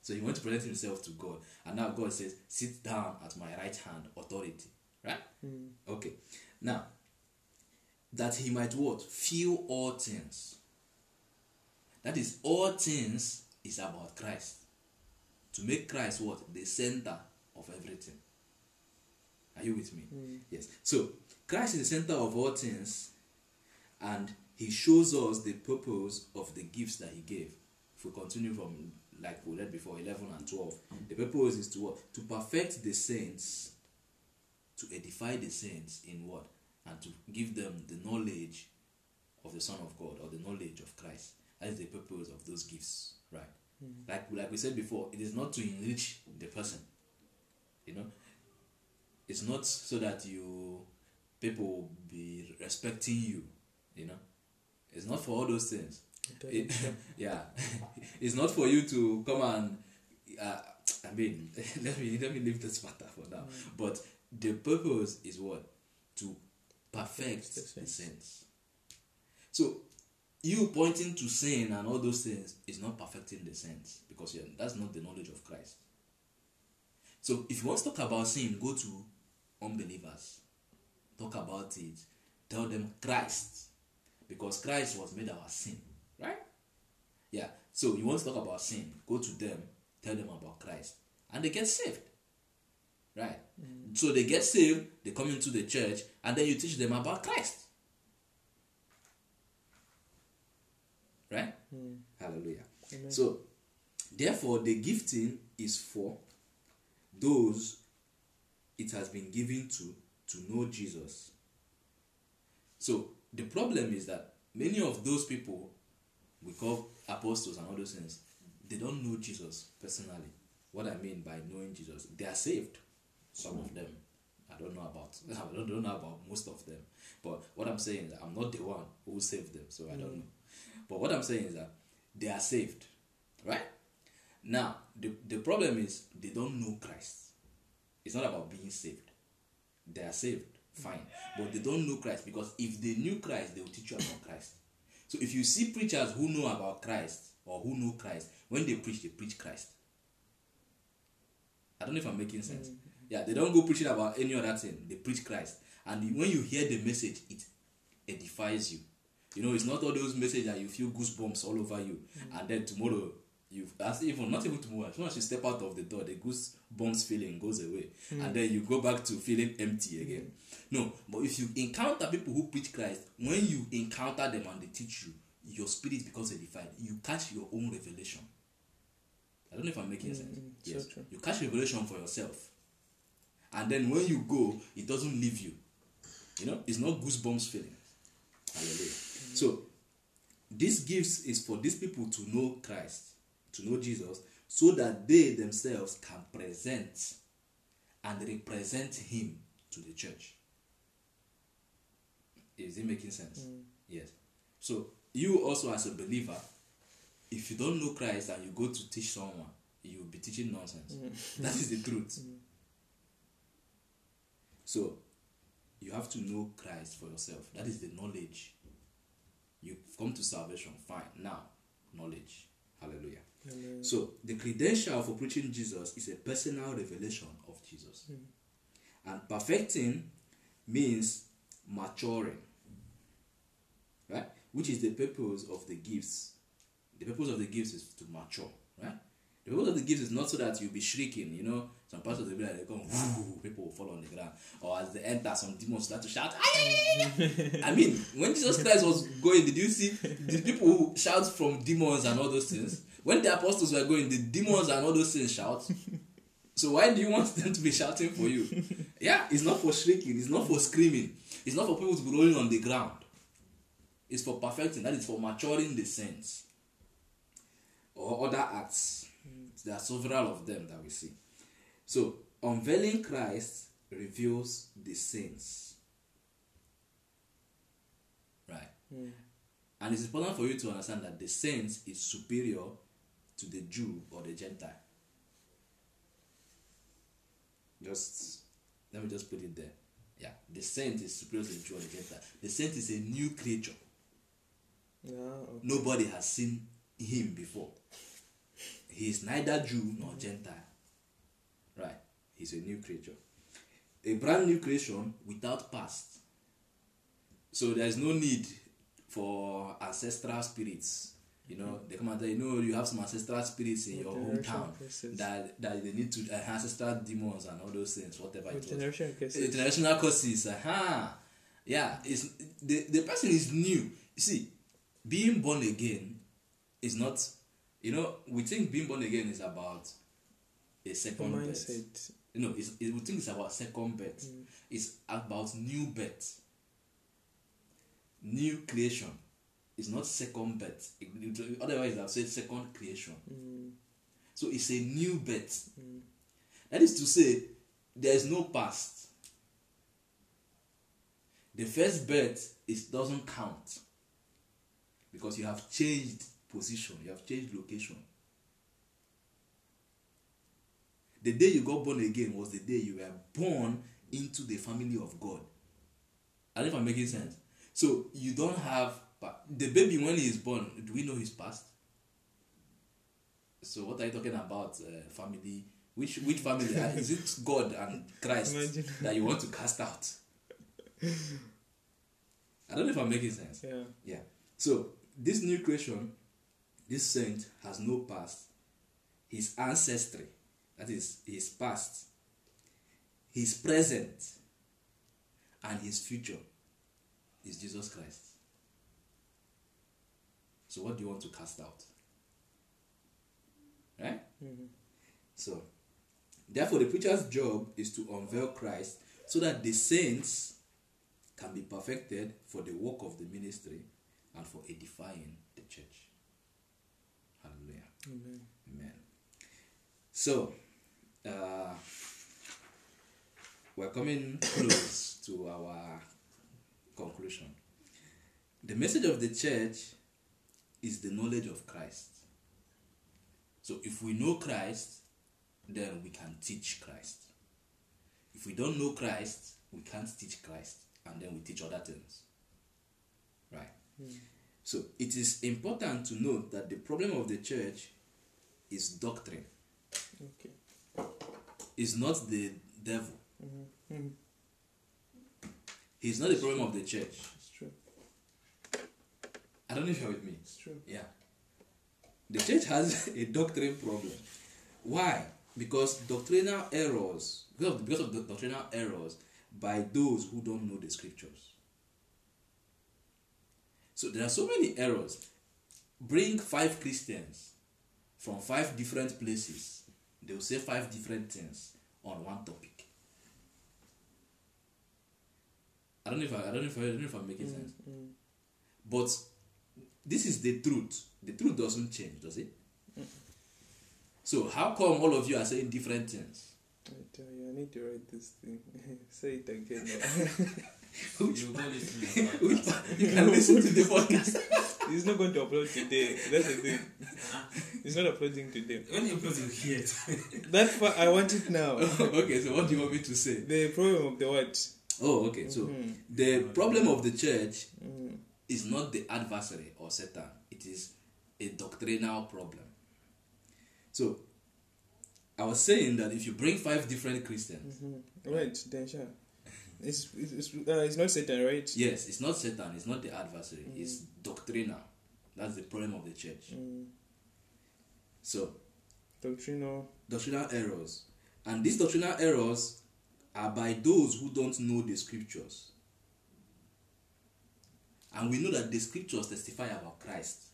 So he went to present himself to God. And now God says, Sit down at my right hand, authority. Right? Mm. Okay. Now, that he might what? Fill all things. That is, all things is about Christ. To make Christ what? The center of everything. Are you with me? Mm. Yes. So, Christ is the center of all things, and he shows us the purpose of the gifts that he gave. If we continue from, like we read before, 11 and 12, the purpose is to what? To perfect the saints, to edify the saints in what? And to give them the knowledge of the Son of God or the knowledge of Christ. That is the purpose of those gifts, right? Hmm. Like, like we said before, it is not to enrich the person. You know, it's not so that you people will be respecting you. You know, it's not for all those things. It [laughs] yeah, [laughs] it's not for you to come and. Uh, I mean, [laughs] let me let me leave this matter for now. But the purpose is what to perfect The saints. So you pointing to sin and all those things is not perfecting the saints because yeah, that's not the knowledge of Christ. So if you want to talk about sin, go to unbelievers. Talk about it. Tell them Christ. Because Christ was made our sin. Yeah. So you want to talk about sin, go to them, tell them about Christ. And they get saved. Right? So they get saved, they come into the church, and then you teach them about Christ. Right? Mm. Hallelujah. Amen. So, therefore, the gifting is for those it has been given to to know Jesus. So, the problem is that many of those people we call apostles and all those things, they don't know Jesus personally. What I mean by knowing Jesus, they are saved. Some of them. I don't know about [laughs] I don't, know about most of them. But what I'm saying is I'm not the one who saved them, so I don't know. But what I'm saying is that they are saved. Right? Now, the, the problem is they don't know Christ. It's not about being saved. They are saved, fine. But they don't know Christ because if they knew Christ, they will teach you about Christ. So if you see preachers who know about Christ or who know Christ, when they preach, they preach Christ. I don't know if I'm making sense. Mm-hmm. Yeah, they don't go preaching about any other thing. They preach Christ. And when you hear the message, it edifies you. You know, it's not all those messages that you feel goosebumps all over you, mm-hmm. and then tomorrow you as even not even tomorrow. As soon as you step out of the door, the goosebumps feeling goes away, and hmm. then you go back to feeling empty again. Hmm. No, but if you encounter people who preach Christ, when you encounter them and they teach you, your spirit becomes edified. You catch your own revelation. I don't know if I'm making sense. Mm, so Yes, true. you catch revelation for yourself, and then when you go, it doesn't leave you. You know, it's not goosebumps feeling. Hallelujah. Hmm. So, this gift is for these people to know Christ, to know Jesus, so that they themselves can present and represent him to the church. Is it making sense? Mm. Yes. So you also as a believer, if you don't know Christ and you go to teach someone, you will be teaching nonsense. [laughs] That is the truth. So you have to know Christ for yourself. That is the knowledge. You've come to salvation. Fine. Now, knowledge. Hallelujah. Amen. So the credential for preaching Jesus is a personal revelation of Jesus. Hmm. And perfecting means maturing. Right? Which is the purpose of the gifts. The purpose of the gifts is to mature, right? The purpose of the gifts is not so that you'll be shrieking, you know. Some pastors will be like, they come, whoo, people will fall on the ground. Or as they enter, some demons start to shout, [laughs] I mean, when Jesus Christ was going, did you see the people who shout from demons and all those things? When the apostles were going, the demons and all those things shout. [laughs] So why do you want them to be shouting for you? Yeah, it's not for shrieking, it's not for screaming, it's not for people to be rolling on the ground. It's for perfecting, that is for maturing the saints. Or other acts. There are several of them that we see. So, unveiling Christ reveals the saints. Right. Mm. And it's important for you to understand that the saints is superior to the Jew or the Gentile. Just let me just put it there. Yeah, the saint is superior to the Jew or the Gentile. The saint is a new creature. Yeah, okay. Nobody has seen him before. He is neither Jew nor mm-hmm. Gentile. Right? He's a new creature. A brand new creation without past. So there's no need for ancestral spirits. You know, they come and tell you, know, you have some ancestral spirits in your hometown curses. that, that they need to, uh, ancestral demons and all those things, whatever it was. generation Uh, cases. generational curses. Aha. Yeah, it's the, the person is new. You see, being born again is not you know, we think being born again is about a second birth. You know, it's, it, we think it's about second birth. Mm. It's about new birth. New creation. It's not second birth. Otherwise, I've said second creation. Mm. So it's a new birth. Mm. That is to say, there is no past. The first birth is doesn't count because you have changed position, you have changed location. The day you got born again was the day you were born into the family of God. I don't know if I'm making sense. So you don't have pa- the baby when he is born. Do we know his past? So what are you talking about? Uh, family? Which which family? Uh, is it God and Christ Imagine. that you want to cast out? I don't know if I'm making sense. Yeah. Yeah. So this new creation, this saint has no past. His ancestry, that is his past, his present, and his future is Jesus Christ. So what do you want to cast out? Right? Mhm. So, therefore, the preacher's job is to unveil Christ so that the saints can be perfected for the work of the ministry and for edifying the church. Hallelujah. Amen. Amen. So, uh, we're coming [coughs] close to our conclusion. The message of the church is the knowledge of Christ. So, if we know Christ, then we can teach Christ. If we don't know Christ, we can't teach Christ, and then we teach other things. Right? So, it is important to note that the problem of the church is doctrine, Okay. is not the devil. Mm-hmm. Mm-hmm. He's not the problem of the church. I don't know if you're with me. It's true. Yeah. The church has [laughs] a doctrine problem. Why? Because doctrinal errors, because of, because of the doctrinal errors by those who don't know the scriptures. So there are so many errors. Bring five Christians from five different places, they will say five different things on one topic. I don't know if I, I don't know if I, I don't know if I'm making sense. Mm. But this is the truth. The truth doesn't change, does it? So how come all of you are saying different things? I tell you, I need to write this thing. [laughs] Say it again. now. [laughs] [laughs] Which You go listen Which podcast. you can listen to the podcast. He's not going to upload today. That's the thing. He's not uploading today. When you upload, you hear it. That part, I want it now. okay, so what do you want me to say? The problem of the what? Oh, okay. So Mhm. the problem of the church Mm. Is not the adversary or Satan. It is a doctrinal problem. So I was saying that if you bring five different Christians, Mhm. Right, then sure. It's, it's, it's, uh, it's not Satan, right? yes, it's not Satan, it's not the adversary, Mm. it's doctrinal. That's the problem of the church. Mm. So Doctrinal. doctrinal errors. And these doctrinal errors are by those who don't know the scriptures. And we know that the scriptures testify about Christ.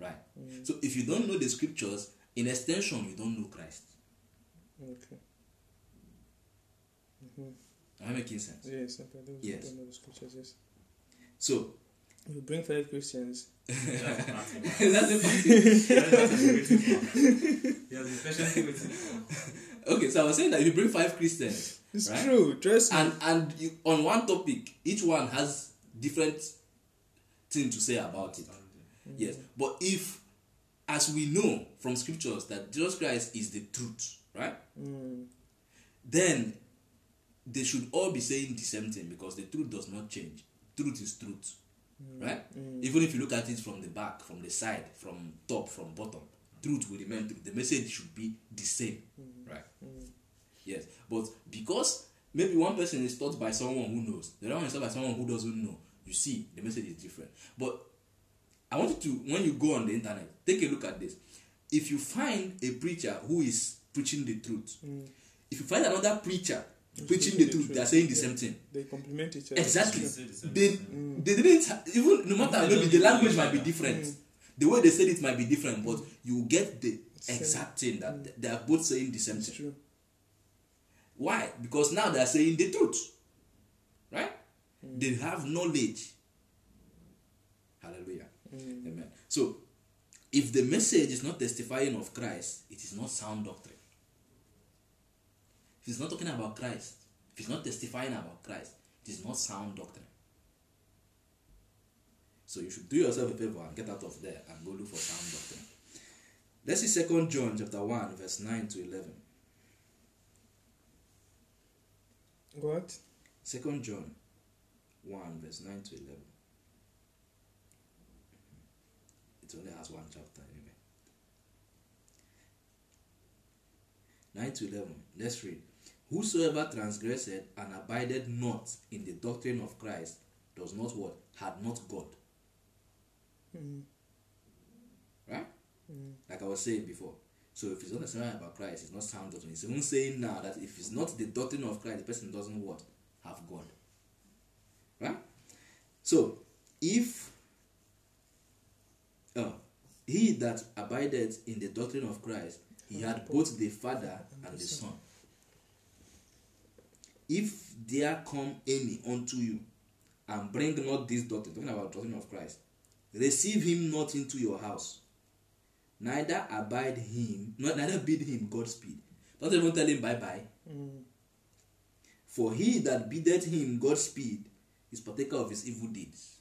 Right? Mm. So if you don't know the scriptures, in extension, you don't know Christ. Okay. hmm Am I making sense? Yes, okay. Those Yes. don't know the scriptures, yes. So You bring five Christians. [laughs] That's the part. that's the part. That's what I'm waiting for. He has been patiently waiting. Okay, so I was saying that if you bring five Christians It's Right? true, trust me. and and you, on one topic, each one has different thing to say about it. Yes, but if, as we know from scriptures, that Jesus Christ is the truth, right? Mm. Then they should all be saying the same thing because the truth does not change. Truth is truth, right? Mm. Even if you look at it from the back, from the side, from top, from bottom, truth will remain truth. The message should be the same, right? Mm. Yes, but because maybe one person is taught by someone who knows, the other one is taught by someone who doesn't know. You see, the message is different. But I want you to, when you go on the internet, take a look at this. If you find a preacher who is preaching the truth, Mm. if you find another preacher preaching preaching the the truth, truth, they are saying the yeah. same thing. They complement each other. Exactly. They thing. they didn't even no matter maybe the language might be different. Mm. The way they said it might be different, but you get the Same. exact thing that they are both saying the same It's thing. true. Why? Because now they are saying the truth. Right? They have knowledge. Hallelujah. Mm. Amen. So, if the message is not testifying of Christ, it is not sound doctrine. If it's not talking about Christ, if it's not testifying about Christ, it is not sound doctrine. So you should do yourself a favor and get out of there and go look for sound doctrine. Let's see Second John chapter 1, verse 9 to 11. What? Second John 1, verse 9 to 11. It only has one chapter anyway. 9 to 11. Let's read. Whosoever transgressed and abided not in the doctrine of Christ does not what? Had not God. Mm. Right? Mm. Like I was saying before. So if it's not necessarily about Christ, it's not sound doctrine. It's even saying now that if it's not the doctrine of Christ, the person doesn't what? Have God. Right? So if uh, he that abided in the doctrine of Christ, he had both the Father and the Son. If there come any unto you and bring not this doctrine, talking about doctrine of Christ, receive him not into your house neither abide him, not neither bid him Godspeed. Don't even tell him bye bye. Mm. For he that biddeth him Godspeed is partaker of his evil deeds.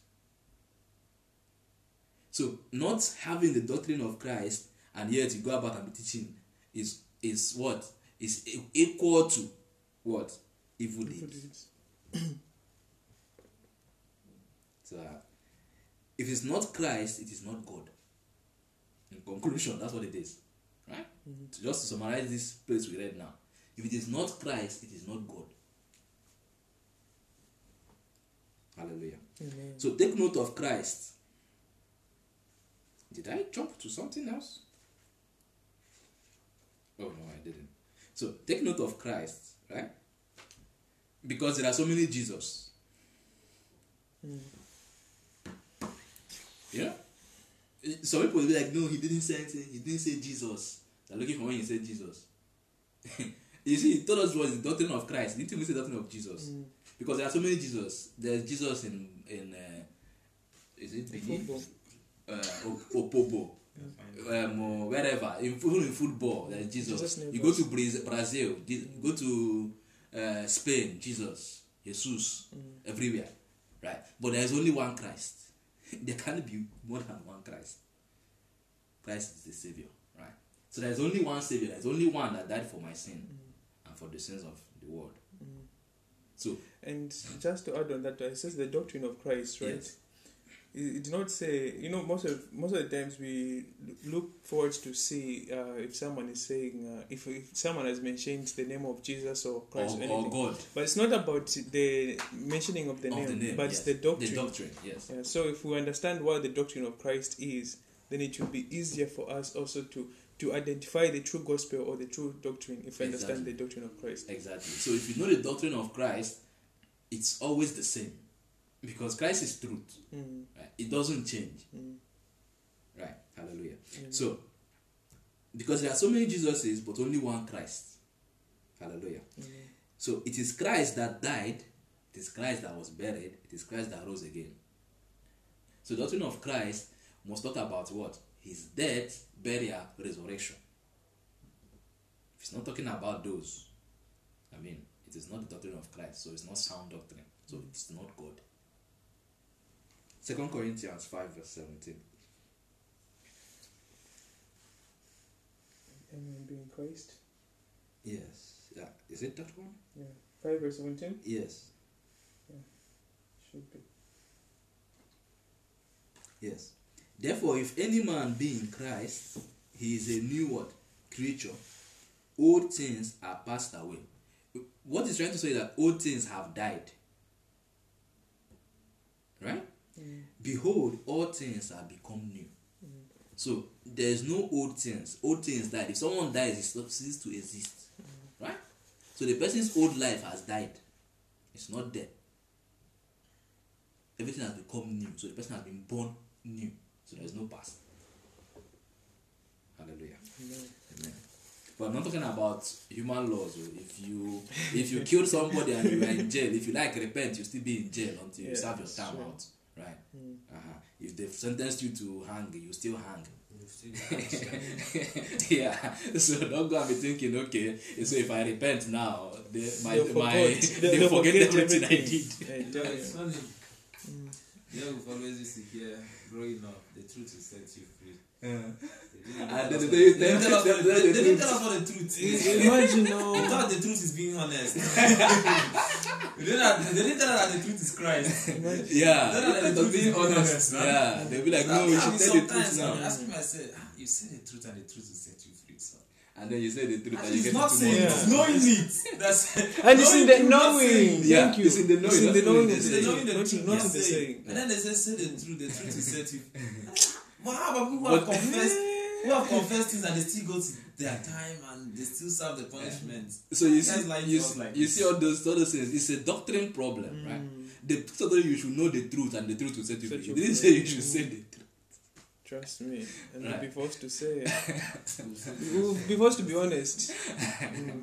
So, not having the doctrine of Christ and yet you go about and be teaching is is what is equal to what evil deeds. [clears throat] So, uh, if it's not Christ, it is not God. In conclusion, that's what it is. Right? Mhm. So just to summarize this place we read now. If it is not Christ, it is not God. Hallelujah. Amen. So take note of Christ. Did I jump to something else? Oh no, I didn't. So take note of Christ, right? Because there are so many Jesus. Mm. Yeah? Some people will be like, no, he didn't say anything. He didn't say Jesus. They're looking for when he said Jesus. [laughs] you see, he told us what is the doctrine of Christ. He didn't even say the doctrine of Jesus. Mm. Because there are so many Jesus. There's Jesus in in uh, is it Benin? Uh, Opobo. um, wherever, in, even in football, there's Jesus. Jesus you go to Brazil, go to uh, Spain, Jesus, Jesus, Mm. everywhere, right? But there's only one Christ. [laughs] there can't be more than one Christ. Christ is the Savior, right? So there's only one Savior. There's only one that died for my sin and for the sins of the world. So And just to add on that, it says the doctrine of Christ, right? Yes. It, it did not say, you know, most of most of the times we look forward to see uh, if someone is saying, uh, if, if someone has mentioned the name of Jesus or or, Christ or, or anything. God But it's not about the mentioning of the, of name, the name, but yes. it's the doctrine. The doctrine, yes. Yeah, so if we understand what the doctrine of Christ is, then it will be easier for us also to to identify the true gospel or the true doctrine if we understand the doctrine of Christ. Exactly. So if you know the doctrine of Christ, it's always the same. Because Christ is truth. Mm, Right? It doesn't change. mm, Right? Hallelujah. mm. So because there are so many Jesuses, but only one Christ. Hallelujah. Mm, So it is Christ that died, it is Christ that was buried, it is Christ that rose again. So the doctrine of Christ must talk about what? His death, burial, resurrection. If it's not talking about those, I mean, it is not the doctrine of Christ, so it's not sound doctrine. So it's not God. Second Corinthians 5 verse 17. Amen. Being Christ. Yes. Yeah. Is it that one? Yeah. Five verse seventeen Yes. Yeah. should be. Yes. Therefore, if any man be in Christ, he is a new what? Creature. Old things are passed away. What is trying to say that old things have died. Right? Mm, Behold, all things are become new. mm, So there is no old things. Old things died. If someone dies, it stops- ceases to exist. Right? So the person's old life has died. It's not dead. Everything has become new. So the person has been born new. So there is no past. Hallelujah. Amen. Amen. But I'm not talking about human laws. oh. If you if you kill somebody and you are in jail, if you like repent, you still be in jail until you serve your time true. out. Right? Mm. Uh-huh. If they've sentenced you to hang, you still hang. [laughs] Yeah. So don't go and be thinking, okay, so if I repent now, they, my, They'll my, forget- they, [laughs] they'll forget, forget everything, I did. Yeah, Yeah, tell it's you. funny. Mm. You know, we've always used to hear growing up, the truth will set you free. Didn't tell us they- didn't tell us what- didn't tell us the truth is. Imagine We now. thought the truth is being honest. [laughs] they, didn't, have- they didn't tell us that the truth is Christ. Yeah, They They're not instead the truth is being truth, honest. Yeah, they'll be like, no, we should tell the truth now. asking myself, ah, you say the truth and the truth will set you free. So. And then you say the truth And and you it's get not saying it, Yeah. it's knowing it. [laughs] That's And it's in the knowing. Yeah, Thank you. it's in the knowing, It's in the knowing the It's the the knowing the not, in the saying. And then they say, say the truth, the truth will set you [laughs] But how about people who have confessed, who have confessed things and they still go to their time and they still serve the punishment? So you see, like you, see- like you see all those other things. It's a doctrine problem, right? The totally you should know the truth and the truth will set you free. It didn't say you should say the truth. Trust me. And Right. be forced to say. [laughs] We'll be forced to be honest.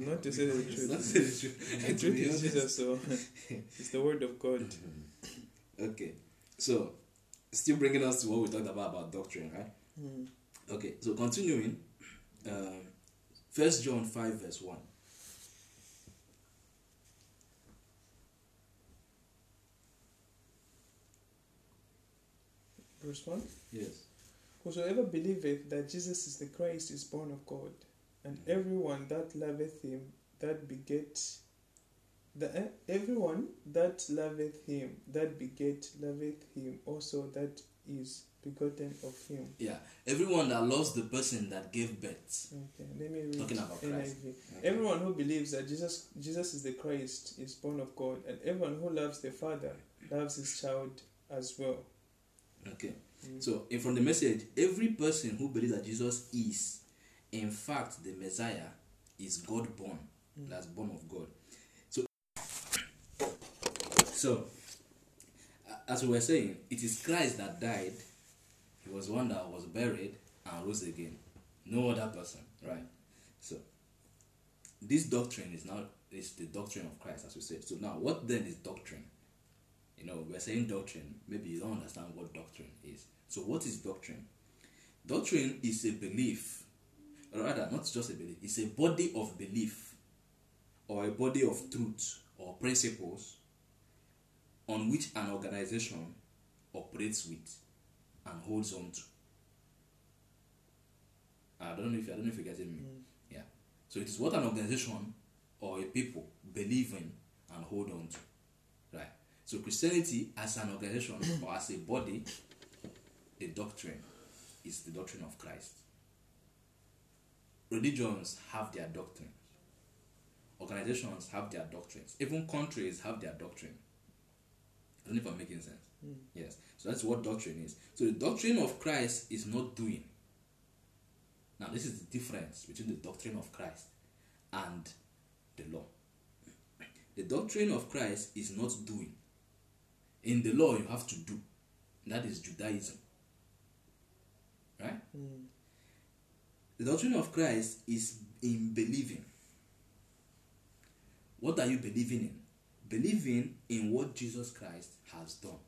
Not to say the It's not truth. say the truth. [laughs] The truth is. Jesus, so [laughs] it's the word of God. Okay, so still bringing us to what we talked about about doctrine, right? Mm. Okay, so continuing, um, First John five verse one. Verse 1 Yes. Whosoever believeth that Jesus is the Christ is born of God, and everyone that loveth him that beget the, eh, everyone that loveth him that beget loveth him also that is begotten of him. Yeah, everyone that loves the person that gave birth. Okay, let me read Talking about Christ. NIV. Everyone who believes that Jesus Jesus is the Christ is born of God, and everyone who loves the Father loves his child as well. Okay. Mm. So, in from the message, every person who believes that Jesus is, in fact, the Messiah, is God born. Mm. That's born of God. So, so as we were saying, it is Christ that died. He was one that was buried and rose again. No other person, right? So, this doctrine is now is the doctrine of Christ, as we said. So now, what then is doctrine? You know, we're saying doctrine. Maybe you don't understand what doctrine is. So, what is doctrine? Doctrine is a belief, or rather, not just a belief, it's a body of belief or a body of truth or principles on which an organization operates with and holds on to. I don't know if I don't know if you're getting me. Yeah. So it is what an organization or a people believe in and hold on to. Right. So Christianity as an organization or as a body, the doctrine is the doctrine of Christ. Religions have their doctrine. Organizations have their doctrines. Even countries have their doctrine. I don't know if I'm making sense. Hmm. Yes. So that's what doctrine is. So the doctrine of Christ is not doing. Now, this is the difference between the doctrine of Christ and the law. The doctrine of Christ is not doing. In the law, you have to do. That is Judaism. Right? Mm. The doctrine of Christ is in believing. What are you believing in? Believing in what Jesus Christ has done.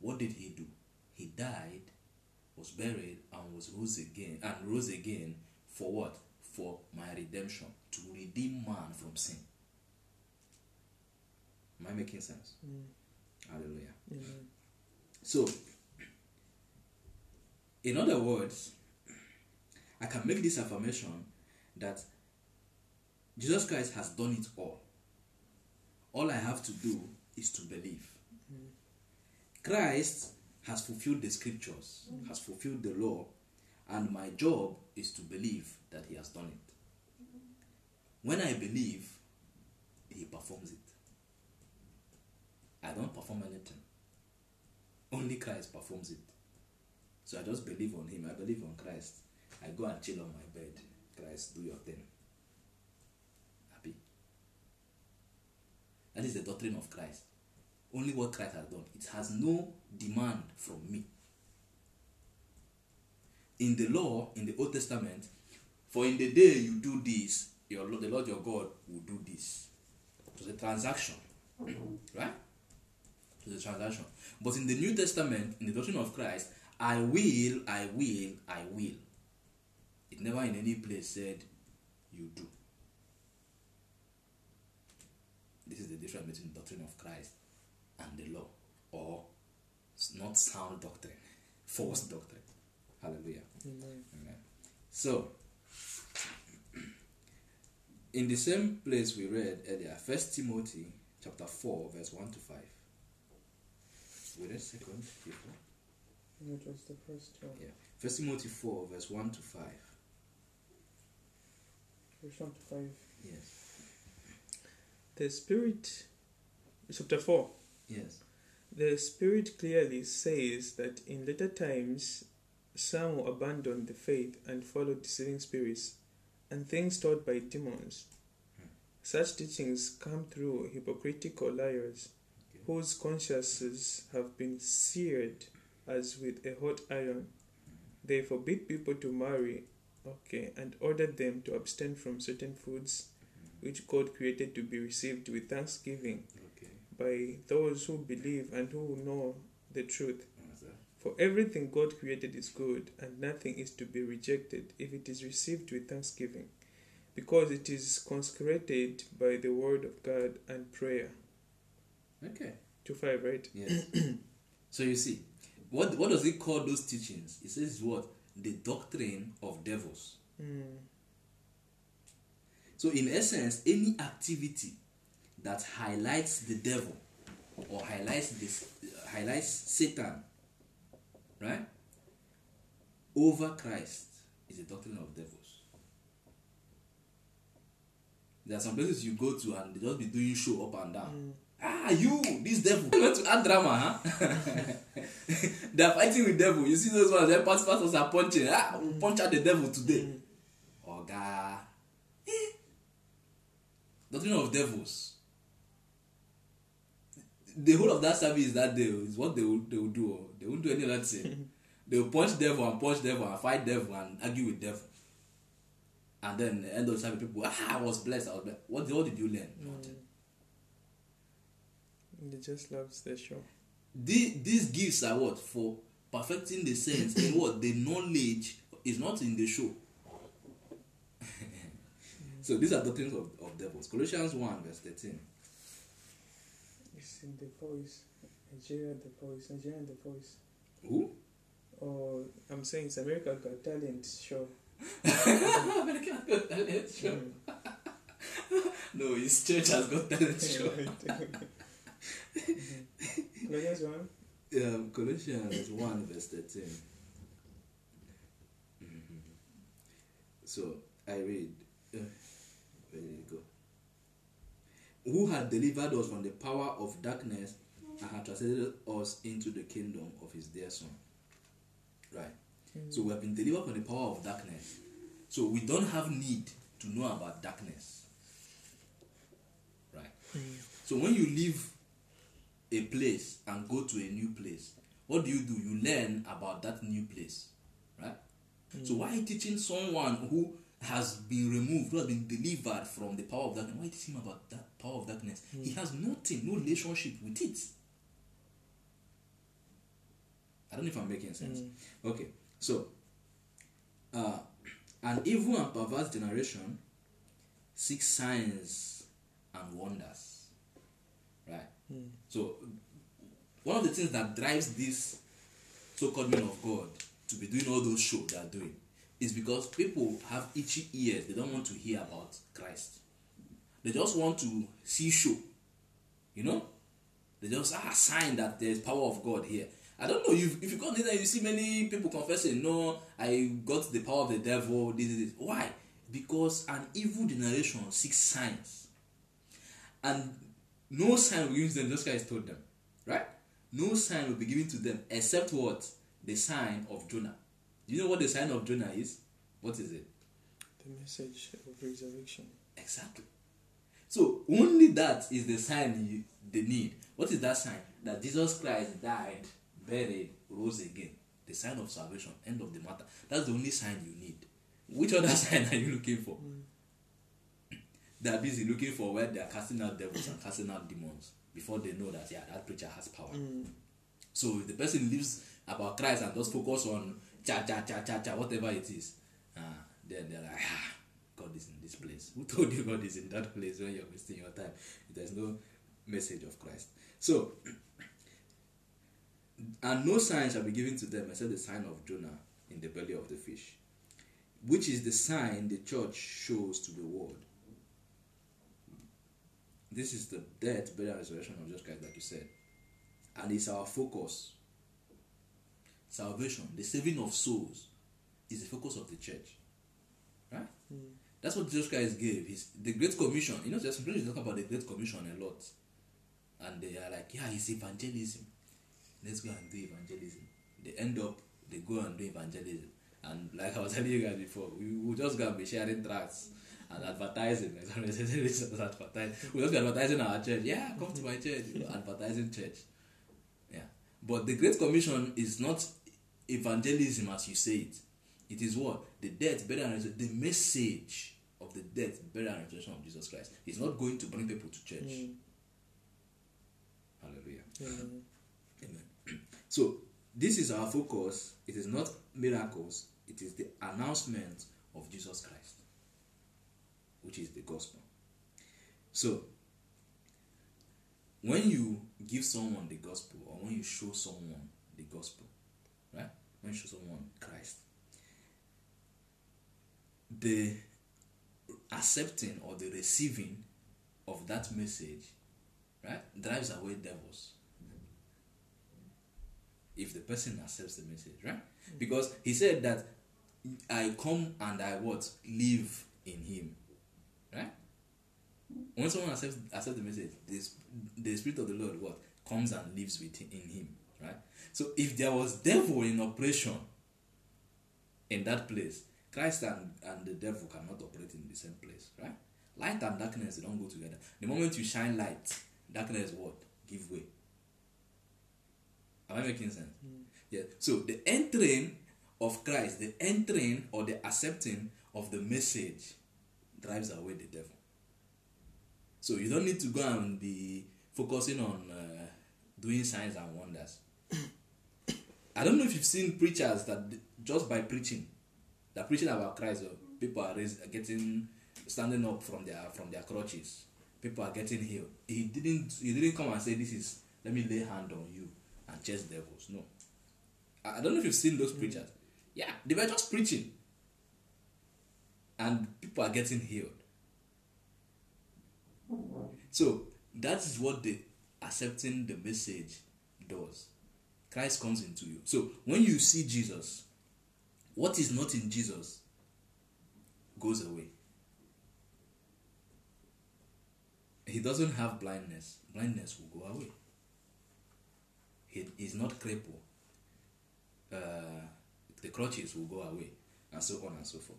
What did he do? He died, was buried, and was rose again, and rose again for what? For my redemption, to redeem man from sin. Am I making sense? Mm. Hallelujah. Amen. So, in other words, I can make this affirmation that Jesus Christ has done it all. All I have to do is to believe. Christ has fulfilled the scriptures, has fulfilled the law, and my job is to believe that He has done it. When I believe, He performs it. I don't perform anything. Only Christ performs it. So I just believe on Him. I believe on Christ. I go and chill on my bed. Christ, do your thing. Happy. That is the doctrine of Christ. Only what Christ has done. It has no demand from me. In the law, in the Old Testament, for in the day you do this, your Lord, the Lord your God will do this. It was a transaction. Right? It was a transaction. But in the New Testament, in the doctrine of Christ, I will, I will, I will. It never in any place said, you do. This is the difference between the doctrine of Christ and the law, or not sound doctrine, [laughs] false doctrine. Hallelujah. Amen. Amen. So, [clears throat] in the same place we read earlier, First Timothy chapter four, verse one to five. Wait a second, people. What was the first one? Yeah. First Timothy four, verse one to five. Verse 1 to 5. Yes. The Spirit, chapter 4. Yes. The Spirit clearly says that in later times some will abandon the faith and follow deceiving spirits and things taught by demons. Hmm. Such teachings come through hypocritical liars Okay. whose consciences have been seared as with a hot iron. They forbid people to marry, okay, and order them to abstain from certain foods which God created to be received with thanksgiving Okay. by those who believe and who know the truth. For everything God created is good, and nothing is to be rejected if it is received with thanksgiving, because it is consecrated by the word of God and prayer. Okay. To five, right? Yes. [clears throat] so you see, what what does it call those teachings? It says what the doctrine of devils. Mm. So in essence, any activity that highlights the devil or highlights this highlights Satan, right, over Christ is a doctrine of devils. There are some places you go to and they just be doing show up and down. Ah, you, this devil. You want to add drama, huh? [laughs] they are fighting with devil. You see those ones, their pastors are punching. Ah, we'll punch out the devil today. Oga. Eh. Doctrine of devils. The whole of that service that day is what they will, they will do. oh. They won't do any other thing. [laughs] they will punch devil and punch devil and fight devil and argue with devil. And then the end of the service, people, ah, I was blessed. I was blessed. What, what did you learn? Nothing. He just loves the show. The- these gifts are what for perfecting the sense in what the knowledge is not in the show. [laughs] so these are doctrines of, of devils. Colossians 1, verse 13. It's in the voice. Nigeria the voice. Nigeria the voice. Who? Oh, I'm saying it's America Got Talent show. [laughs] American Got Talent show. Mm. [laughs] No, his church has got talent show. Colossians one. um, Colossians 1 verse 13. Mhm. So I read, uh, where did it go? Who had delivered us from the power of darkness and had translated us into the kingdom of his dear son. Right. So we have been delivered from the power of darkness. So we don't have need to know about darkness. Right. So when you leave a place and go to a new place, what do you do? You learn about that new place, right? So mm. why are you teaching someone who has been removed, who has been delivered from the power of darkness? Why teaching him about that power of darkness? Mm. He has nothing, no relationship with it. I don't know if I'm making sense. Mm. Okay, so uh, an evil and perverse generation seeks signs and wonders, So, one of the things that drives this so-called men of God to be doing all those shows they are doing is because people have itchy ears. They don't want to hear about Christ. They just want to see show. You know, they just ah sign that there's power of God here. I don't know if if you go there, you see many people confessing, no, I got the power of the devil. This, this. Why? Because an evil generation seeks signs, and no sign will be given to them. Those guys told them, right? No sign will be given to them except what the sign of Jonah. Do you know what the sign of Jonah is? What is it? The message of resurrection. Exactly. So only that is the sign you, they need. What is that sign? That Jesus Christ died, buried, rose again. The sign of salvation. End of the matter. That's the only sign you need. Which other [laughs] sign are you looking for? Mm. They are busy looking for where they are casting out devils and casting out demons before they know that yeah that preacher has power. So if the person lives about Christ and just focus on cha cha cha cha cha whatever it is, uh, then they're like ah God is in this place. [laughs] Who told you God is in that place when you're wasting your time? There's no message of Christ. So [clears throat] and no sign shall be given to them except the sign of Jonah in the belly of the fish, which is the sign the church shows to the world. This is the death, burial, and resurrection of Jesus Christ, like you said, and it's our focus. Salvation, the saving of souls, is the focus of the church, right? Hmm. That's what Jesus Christ gave. His the Great Commission. You know, some people talk about the Great Commission a lot, and they are like, yeah, it's evangelism. Let's go and do evangelism. They end up they go and do evangelism, and like I was telling you guys before, we will just go and be sharing tracts and advertising. Like somebody said, [laughs] "This is advertise. We just be advertising our church. Yeah, come to my church. Advertising church. Yeah, but the Great Commission is not evangelism as you say it. It is what the death, burial, and resurrection. The message of the death, burial, and resurrection of Jesus Christ is not going to bring people to church. Mm. Hallelujah. Amen. Amen. [clears throat] So this is our focus. It is not miracles. It is the announcement of Jesus Christ, which is the gospel. So when you give someone the gospel, or when you show someone the gospel, right? When you show someone Christ, the accepting or the receiving of that message, right, drives away devils if the person accepts the message, right? Because he said that I come and I what live in him, right? When someone accepts accepts the message, the, the spirit of the Lord what comes and lives within him, in him, right? So if there was devil in operation in that place, Christ and, and the devil cannot operate in the same place, right? Light and darkness they don't go together. The moment you shine light, darkness what give way. Am I making sense? Hmm. Yeah. So the entering of Christ, the entering or the accepting of the message drives away the devil. So you don't need to go and be focusing on uh, doing signs and wonders. I don't know if you've seen preachers that just by preaching, they're preaching about Christ, people are raised, getting standing up from their from their crutches. People are getting healed. He didn't he didn't come and say this is let me lay hand on you and chase devils. No. I I don't know if you've seen those preachers. Yeah, they were just preaching. And people are getting healed. So that is what the accepting the message does. Christ comes into you. So when you see Jesus, what is not in Jesus goes away. He doesn't have blindness. Blindness will go away. He is not crippled. Uh, the crutches will go away, and so on and so forth.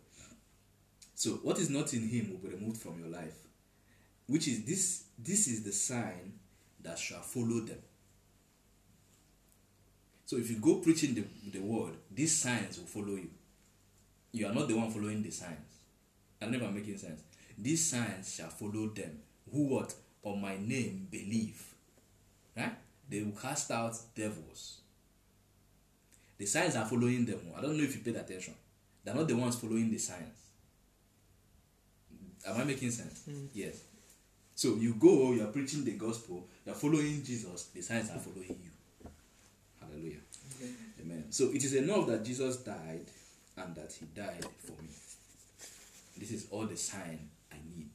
So what is not in him will be removed from your life which is this this is the sign that shall follow them. So if you go preaching the, the word these signs will follow you. You are not the one following the signs. I'm making sense. These signs shall follow them who what? On my name believe. Right they will cast out devils. The signs are following them. I don't know if you paid attention. They're not the ones following the signs am i making sense yes so you go, you are preaching the gospel, you are following Jesus, the signs are following you. Hallelujah. Amen. So it is enough that Jesus died and that he died for me. This is all the sign I need.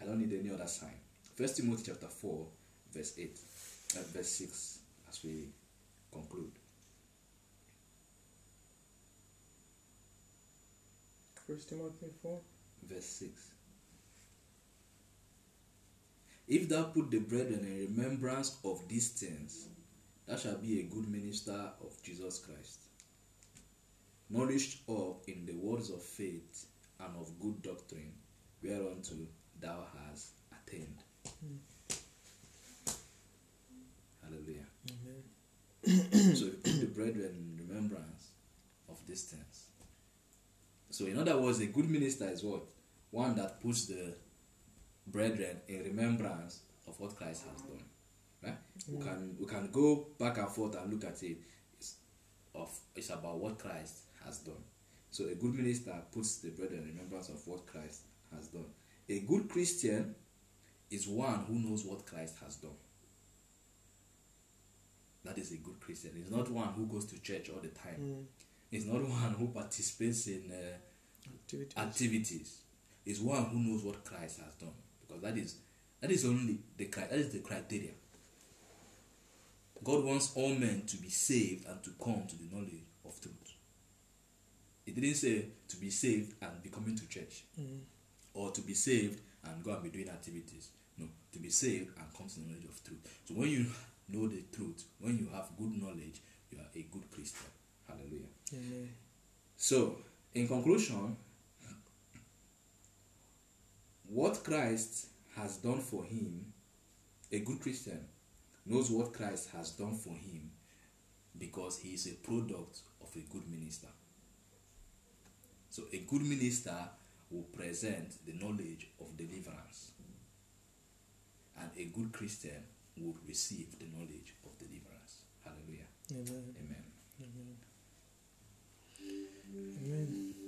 I don't need any other sign. First Timothy chapter 4, verse 8, uh, verse 6, as we conclude. First Timothy 4. Verse 6. If thou put the brethren in remembrance of these things, thou shalt be a good minister of Jesus Christ, nourished up in the words of faith and of good doctrine, whereunto thou hast attained. Hmm. Hallelujah. so you put the brethren in remembrance of these things. So in other words, a good minister is what? One that puts the brethren in remembrance of what Christ has done. Right? We can we can go back and forth and look at it. It's of it's about what Christ has done. So a good minister puts the brethren in remembrance of what Christ has done. A good Christian is one who knows what Christ has done. That is a good Christian. He's not one who goes to church all the time. Mm. He's not one who participates in uh, Activities. activities is one who knows what Christ has done because that is that is only the that is the criteria. God wants all men to be saved and to come to the knowledge of truth. It didn't say to be saved and be coming to church Mm. or to be saved and go and be doing activities. No, to be saved and come to the knowledge of truth. So when you [laughs] know the truth, when you have good knowledge, you are a good Christian. Hallelujah. Amen. So, in conclusion, what Christ has done for him, a good Christian knows what Christ has done for him because he is a product of a good minister. So, a good minister will present the knowledge of deliverance, and a good Christian will receive the knowledge of deliverance. Hallelujah. Amen. Amen. Amen.